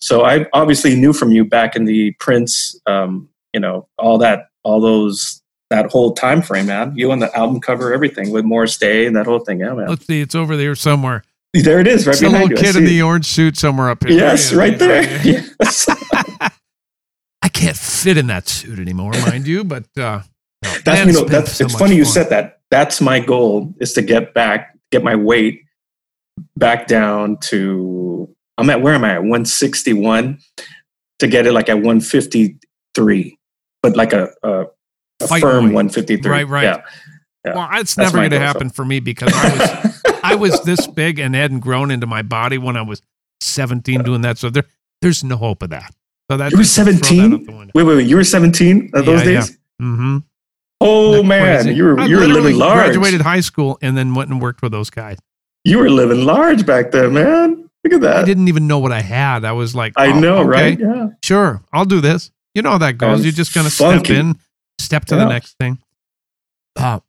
Speaker 3: so I obviously knew from you back in the Prince, um, you know, all that, all those, that whole time frame, man. You on the album cover, everything with Morris Day and that whole thing. Yeah, man.
Speaker 2: Let's see. It's over there somewhere.
Speaker 3: there it is, right
Speaker 2: It's
Speaker 3: behind
Speaker 2: little
Speaker 3: you.
Speaker 2: Kid in the orange suit somewhere up here.
Speaker 3: Yes, right there. [LAUGHS] Yes.
Speaker 2: Can't fit in that suit anymore, mind you. But uh, no,
Speaker 3: That's you know that's
Speaker 2: so
Speaker 3: it's funny you said that. That's my goal is to get back, get my weight back down to I'm at where am I at 161 to get it like at 153, but like a a, a firm
Speaker 2: weight.
Speaker 3: 153.
Speaker 2: Right, right.
Speaker 3: Yeah. Yeah.
Speaker 2: Well, it's never going to
Speaker 3: goal, so.
Speaker 2: happen for me because I was I was this big and hadn't grown into my body when I was 17 doing that. So there there's no hope of that. So that
Speaker 3: You were 17? Wait, wait, wait. You were 17 at those
Speaker 2: Yeah, yeah.
Speaker 3: days?
Speaker 2: Mm-hmm.
Speaker 3: Oh man, you were you were living large.
Speaker 2: Graduated high school and then went and worked with those guys.
Speaker 3: You were living large back then, man. Look at that.
Speaker 2: I didn't even know what I had. I was like,
Speaker 3: I
Speaker 2: oh,
Speaker 3: know,
Speaker 2: okay,
Speaker 3: right? Yeah.
Speaker 2: Sure, I'll do this. You know how that goes.
Speaker 3: And
Speaker 2: You're just going to step in, step to the next thing. Uh,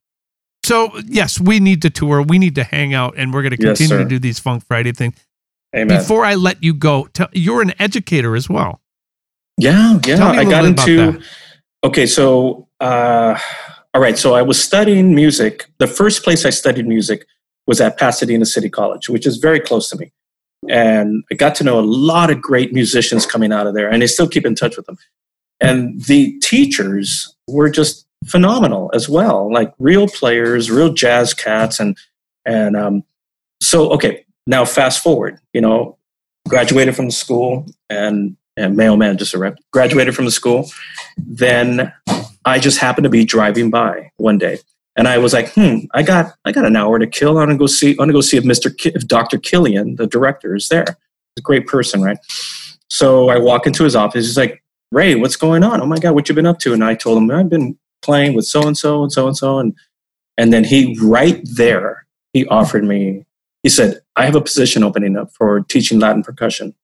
Speaker 2: so yes, we need to tour. We need to hang out, and we're going to continue
Speaker 3: sir.
Speaker 2: to do these Funk Friday things.
Speaker 3: Amen.
Speaker 2: Before I let you go, tell, you're an educator as well.
Speaker 3: Yeah, yeah.
Speaker 2: Tell me a
Speaker 3: I got into. Okay, so uh, all right. So I was studying music. The first place I studied music was at Pasadena City College, which is very close to me, and I got to know a lot of great musicians coming out of there, and I still keep in touch with them. And the teachers were just phenomenal as well, like real players, real jazz cats, and and um, so okay. Now fast forward, you know, graduated from the school and and mailman just. Graduated from the school. Then I just happened to be driving by one day, and I was like, "Hmm, I got I got an hour to kill. I want to go see. I want to go see if Ki- if Doctor Killian, the director, is there. He's a great person, right?" So I walk into his office. He's like, "Ray, what's going on? Oh my God, what you been up to?" And I told him I've been playing with so and so and so and so, and and then he right there he offered me. He said, "I have a position opening up for teaching Latin percussion."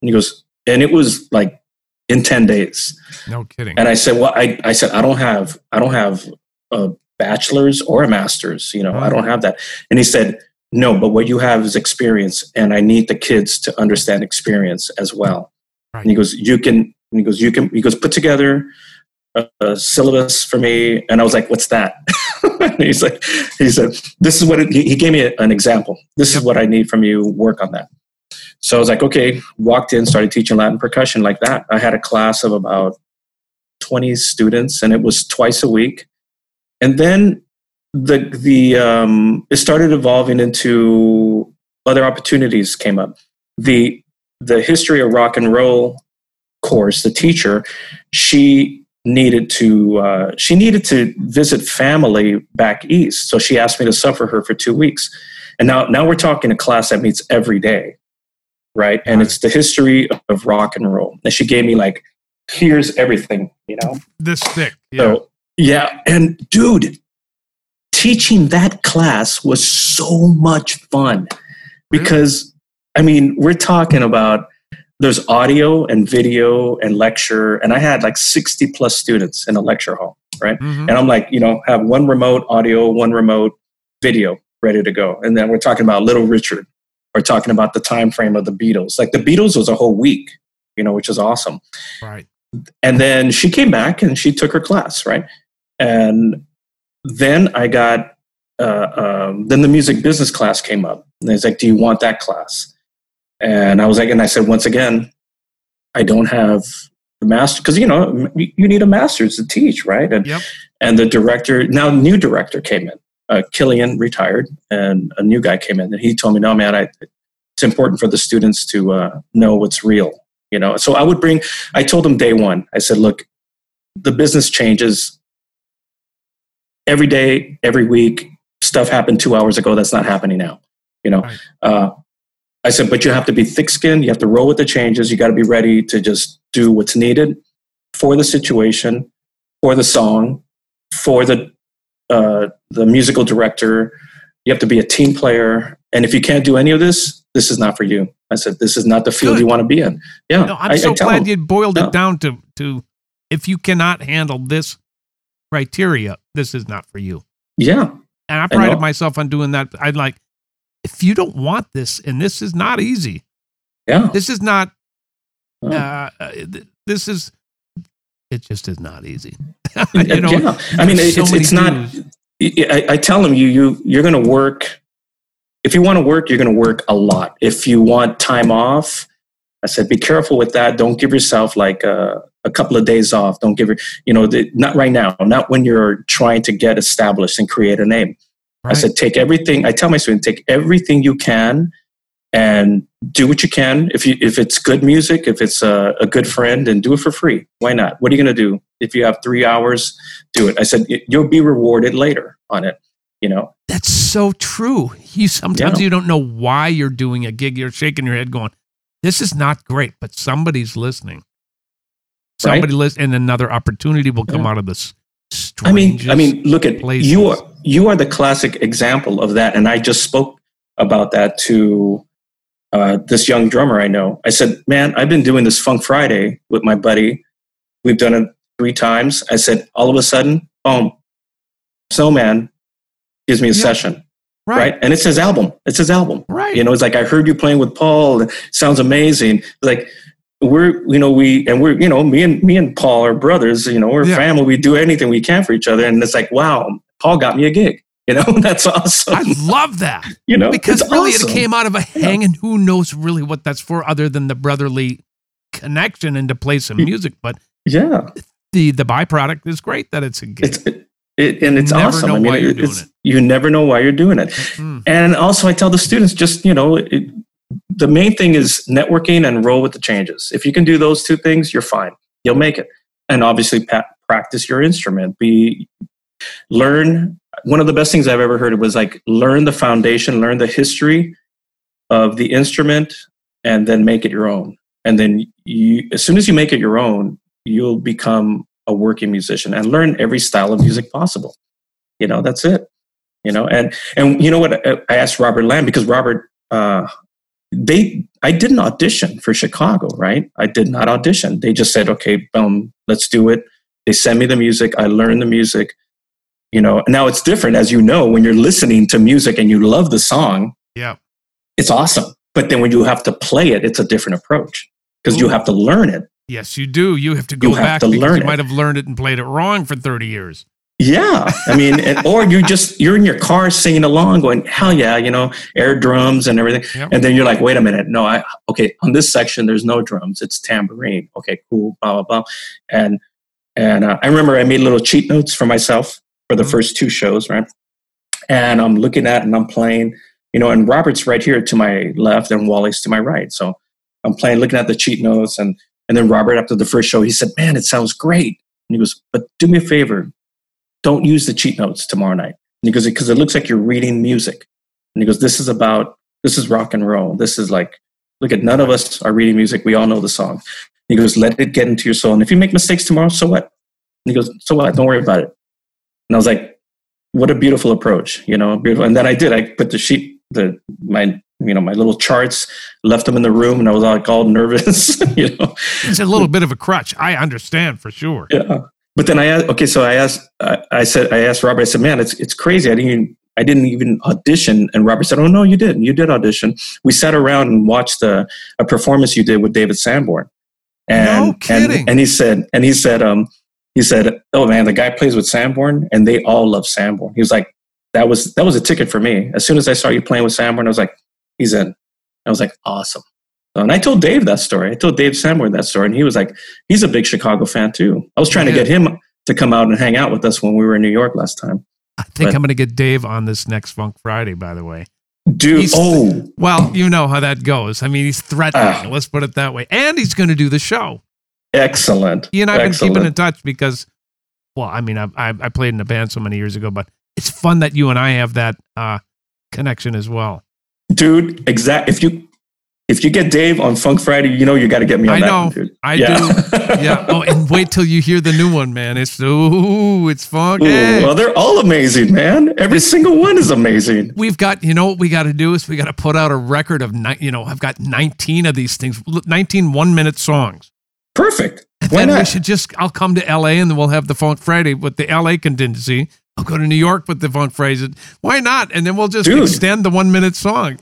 Speaker 3: And he goes, and it was like in 10 days.
Speaker 2: No kidding.
Speaker 3: And I said, well, I, I said, I don't have, I don't have a bachelor's or a master's, you know, I don't mm. have that. And he said, no, but what you have is experience and I need the kids to understand experience as well.
Speaker 2: Right.
Speaker 3: And he goes, you can, and he goes, you can, he goes, put together a, a syllabus for me. And I was like, what's that? [LAUGHS] he's like, he said, this is what it, he he gave me a- an example. This
Speaker 2: Yep.
Speaker 3: is what I need from you. Work on that. So I was like, okay, walked in, started teaching Latin percussion like that. I had a class of about 20 students and it was twice a week. And then the, the, um, it started evolving into other opportunities came up. The, the history of rock and roll course, the teacher, she needed to, uh, she needed to visit family back east. So she asked me to suffer her for two weeks. And now, now we're talking a class that meets every day right? And it's the history of rock and roll. And she gave me like, here's everything, you know?
Speaker 2: this thick. Yeah.
Speaker 3: So yeah, and dude, teaching that class was so much fun because I mean, we're talking about there's audio and video and lecture, and I had like 60 plus students in a lecture hall, right?
Speaker 2: Mhm.
Speaker 3: And I'm like, you know, have one remote audio, one remote video ready to go. And then we're talking about Little Richard. We're talking about the time frame of the Beatles. Like the Beatles was a whole week, you know, which is awesome.
Speaker 2: Right.
Speaker 3: And then she came back and she took her class, right? And then I got uh, um, then the music business class came up. And he's like, "Do you want that class?" And I was like, and I said, once again, I don't have the master because you know you need a master's to teach, right? And
Speaker 2: Yep.
Speaker 3: and the director now new director came in. Uh, Killian retired, and a new guy came in, and he told me, "No, man, I, it's important for the students to uh, know what's real." You know, so I would bring. I told him day one. I said, "Look, the business changes every day, every week. Stuff happened two hours ago. That's not happening now. You know."
Speaker 2: Right.
Speaker 3: Uh, I said, "But you have to be thick-skinned. You have to roll with the changes. You got to be ready to just do what's needed for the situation, for the song, for the uh, the musical director. You have to be a team player. And if you can't do any of this, this is not for you. I said, this is not the field
Speaker 2: Good.
Speaker 3: you want to be in. Yeah.
Speaker 2: No, I'm
Speaker 3: I- I
Speaker 2: so
Speaker 3: tell
Speaker 2: glad
Speaker 3: them.
Speaker 2: you boiled it down to to if you cannot handle this criteria, this is not for you.
Speaker 3: Yeah.
Speaker 2: And I
Speaker 3: I
Speaker 2: prided myself on doing that. I'd like, if you don't want this, and this is not easy.
Speaker 3: Yeah.
Speaker 2: This is not.
Speaker 3: Oh.
Speaker 2: Uh, uh, this is. It just is not easy. [LAUGHS] you know,
Speaker 3: yeah. I mean, it's,
Speaker 2: so
Speaker 3: it's
Speaker 2: many
Speaker 3: not. I, I tell them you, you, you're going to work. If you want to work, you're going to work a lot. If you want time off, I said, be careful with that. Don't give yourself like a, a couple of days off. Don't give, her- you know, the, not right now, not when you're trying to get established and create a name. I said, take everything. I tell my students, take everything you can and do what you can. If you, if it's good music, if it's a, a good friend, and do it for free. Why not? What are you going to do? If you have three hours, do it. I said, you'll be rewarded later on it. You know,
Speaker 2: That's so true. You sometimes
Speaker 3: Yeah.
Speaker 2: you don't know why you're doing a gig. You're shaking your head, going, "This is not great," but somebody's listening.
Speaker 3: Right.
Speaker 2: Somebody list, and another opportunity will come
Speaker 3: Yeah.
Speaker 2: out of this.
Speaker 3: I mean, I mean, look at
Speaker 2: places.
Speaker 3: you. Are, you are the classic example of that, and I just spoke about that to uh, this young drummer I know. I said, "Man, I've been doing this Funk Friday with my buddy. We've done it three times." I said, "All of a sudden, boom, Snowman gives me a
Speaker 2: Yeah.
Speaker 3: session,
Speaker 2: right,
Speaker 3: right? And it's his album. It's his album.
Speaker 2: right,
Speaker 3: You know, it's like I heard you playing with Paul. It sounds amazing. Like we're, you know, we and we're, you know, me and me and Paul are brothers. You know, we're
Speaker 2: Yeah.
Speaker 3: family. We do anything we can for each other. And it's like, wow, Paul got me a gig. You know, [LAUGHS] that's awesome.
Speaker 2: I love that [LAUGHS]
Speaker 3: you know,
Speaker 2: because really
Speaker 3: awesome.
Speaker 2: it came out of a hang, and who knows really what that's for, other than the brotherly connection and to play some music. But
Speaker 3: Yeah,
Speaker 2: the the byproduct is great that it's a gig.
Speaker 3: it's it, and it's awesome. I mean, it-
Speaker 2: doing
Speaker 3: it's-
Speaker 2: it.
Speaker 3: you never know why you're doing it.
Speaker 2: Mm.
Speaker 3: And also, I tell the students just, you know, it, the main thing is networking and roll with the changes. If you can do those two things, you're fine. You'll make it. And obviously, pa- practice your instrument. Be learn. One of the best things I've ever heard was like learn the foundation, learn the history of the instrument, and then make it your own. And then you, as soon as you make it your own, you'll become a working musician and learn every style of music possible. You know, that's it. You know and and you know what i asked Robert Lamm because robert uh they i didn't audition for chicago right? I did not audition. They just said okay boom let's do it. They send me the music. I learn the music you know now it's different as you know when you're listening to music and you love the song
Speaker 2: Yeah.
Speaker 3: it's awesome but then when you have to play it it's a different approach because you have to learn it
Speaker 2: Yes, you do. You have to go
Speaker 3: You
Speaker 2: back
Speaker 3: to learn
Speaker 2: you might have learned it and played it wrong for 30 years.
Speaker 3: Yeah, I mean, and, or you just you're in your car singing along, going, "Hell yeah!" You know, air drums and everything,
Speaker 2: Yep.
Speaker 3: and then you're like, "Wait a minute, no, I okay on this section there's no drums, it's tambourine." Okay, cool, blah blah blah, and and uh, I remember I made little cheat notes for myself for the
Speaker 2: Mhm.
Speaker 3: first two shows, right? And I'm looking at and I'm playing, you know, and Robert's right here to my left and Wally's to my right, so I'm playing, looking at the cheat notes, and and then Robert after the first show, he said, "Man, it sounds great," and he goes, "But do me a favor." don't use the cheat notes tomorrow night. And he goes, because it looks like you're reading music. And he goes, this is about, this is rock and roll. This is like, look at none of us are reading music. We all know the song. He goes, let it get into your soul. And if you make mistakes tomorrow, so what? And he goes, so what? Don't worry about it. And I was like, what a beautiful approach, you know, beautiful. And then I did, I put the sheet, the, my, you know, my little charts, left them in the room and I was like all [LAUGHS] nervous, [LAUGHS] you know,
Speaker 2: It's a little bit of a crutch. I understand for sure.
Speaker 3: yeah. But then I asked, okay, so I asked, I, I said, I asked Robert, I said, man, it's, it's crazy. I didn't even, I didn't even audition. And Robert said, oh no, you did. You did audition. We sat around and watched a, a performance you did with David Sanborn. And,
Speaker 2: No kidding.
Speaker 3: And, and he said, and he said, um, he said, oh man, the guy plays with Sanborn and they all love Sanborn. He was like, that was that was a ticket for me. As soon as I saw you playing with Sanborn, I was like, he's in. I was like, awesome. And I told Dave that story. I told Dave Sanborn that story, and he was like, he's a big Chicago fan too. I was trying
Speaker 2: Yeah.
Speaker 3: to get him to come out and hang out with us when we were in New York last time.
Speaker 2: I think
Speaker 3: But-
Speaker 2: I'm going to get Dave on this next Funk Friday, by the way.
Speaker 3: Dude,
Speaker 2: He's-
Speaker 3: oh,
Speaker 2: Well, you know how that goes. I mean, he's threatening.
Speaker 3: Ah.
Speaker 2: let's put it that way. And he's going to do the show.
Speaker 3: Excellent.
Speaker 2: You and I've been keeping in touch because, well, I mean, I, I, I played in a band so many years ago, but it's fun that you and I have that uh, connection as well.
Speaker 3: dude. Exact. If you if you get Dave on Funk Friday, you know you got to get me on
Speaker 2: I
Speaker 3: that
Speaker 2: know.
Speaker 3: one, dude.
Speaker 2: I
Speaker 3: yeah.
Speaker 2: do. [LAUGHS] Yeah. Oh, and wait till you hear the new one, man. It's ooh, it's funky.
Speaker 3: Ooh, well, they're all amazing, man. Every single one is amazing.
Speaker 2: We've got, you know, what we got to do is we got to put out a record of, ni- you know, I've got 19 of these things, 19 one minute songs.
Speaker 3: Perfect. Why
Speaker 2: then we should just, I'll come to LA and then we'll have the Funk Friday with the LA contingency. I'll go to New York with the Funk Friday. Why not? And then we'll just
Speaker 3: Dude.
Speaker 2: extend the one minute song.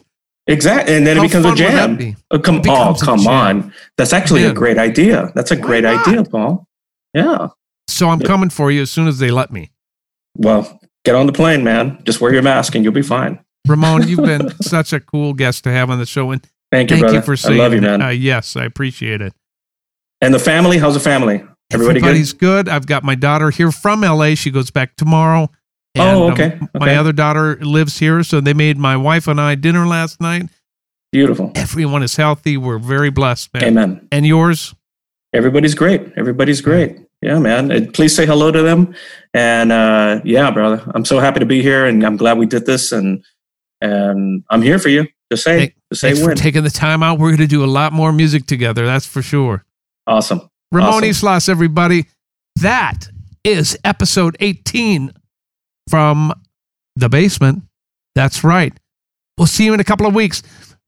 Speaker 3: Exactly, and then
Speaker 2: How
Speaker 3: it becomes a jam.
Speaker 2: be?
Speaker 3: Oh, come, oh, come on. That's actually a great idea. That's a great
Speaker 2: not?
Speaker 3: idea, Paul. Yeah.
Speaker 2: So I'm coming for you as soon as they let me.
Speaker 3: Well, get on the plane, man. Just wear your mask and you'll be fine.
Speaker 2: Ramon, you've been [LAUGHS] such a cool guest to have on the show. And
Speaker 3: Thank you,
Speaker 2: thank
Speaker 3: brother.
Speaker 2: you for saying,
Speaker 3: I love you, man.
Speaker 2: Uh, yes, I appreciate it.
Speaker 3: And the family, how's the family? Everybody
Speaker 2: Everybody's
Speaker 3: good?
Speaker 2: good. I've got my daughter here from LA. She goes back tomorrow.
Speaker 3: Oh,
Speaker 2: um,
Speaker 3: okay,
Speaker 2: my
Speaker 3: okay.
Speaker 2: other daughter lives here, so they made my wife and I dinner last night.
Speaker 3: Beautiful.
Speaker 2: Everyone is healthy. We're very blessed, man.
Speaker 3: Amen.
Speaker 2: And yours?
Speaker 3: Everybody's great. Everybody's great. Yeah, man. And please say hello to them. And uh, yeah, brother, I'm so happy to be here, and I'm glad we did this. And and I'm here for you. Just say,
Speaker 2: Thank-
Speaker 3: just say when.
Speaker 2: taking the time out. We're going to do a lot more music together. That's for sure.
Speaker 3: Awesome.
Speaker 2: Ramon
Speaker 3: Awesome.
Speaker 2: Yslas, everybody. That is episode 18 from the basement. That's right. We'll see you in a couple of weeks.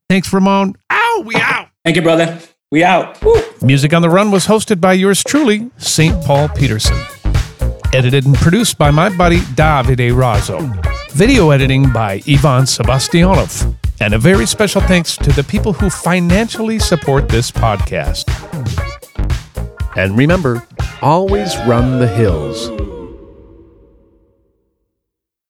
Speaker 2: Thanks, Ramon. Ow, we out.
Speaker 3: Thank you, brother. We out. Woo.
Speaker 1: Music on the Run was hosted by yours truly, St. Paul Peterson. Edited and produced by my buddy Davide Razzo. Video editing by Ivan Sebastianov. And a very special thanks to the people who financially support this podcast. And remember, always run the hills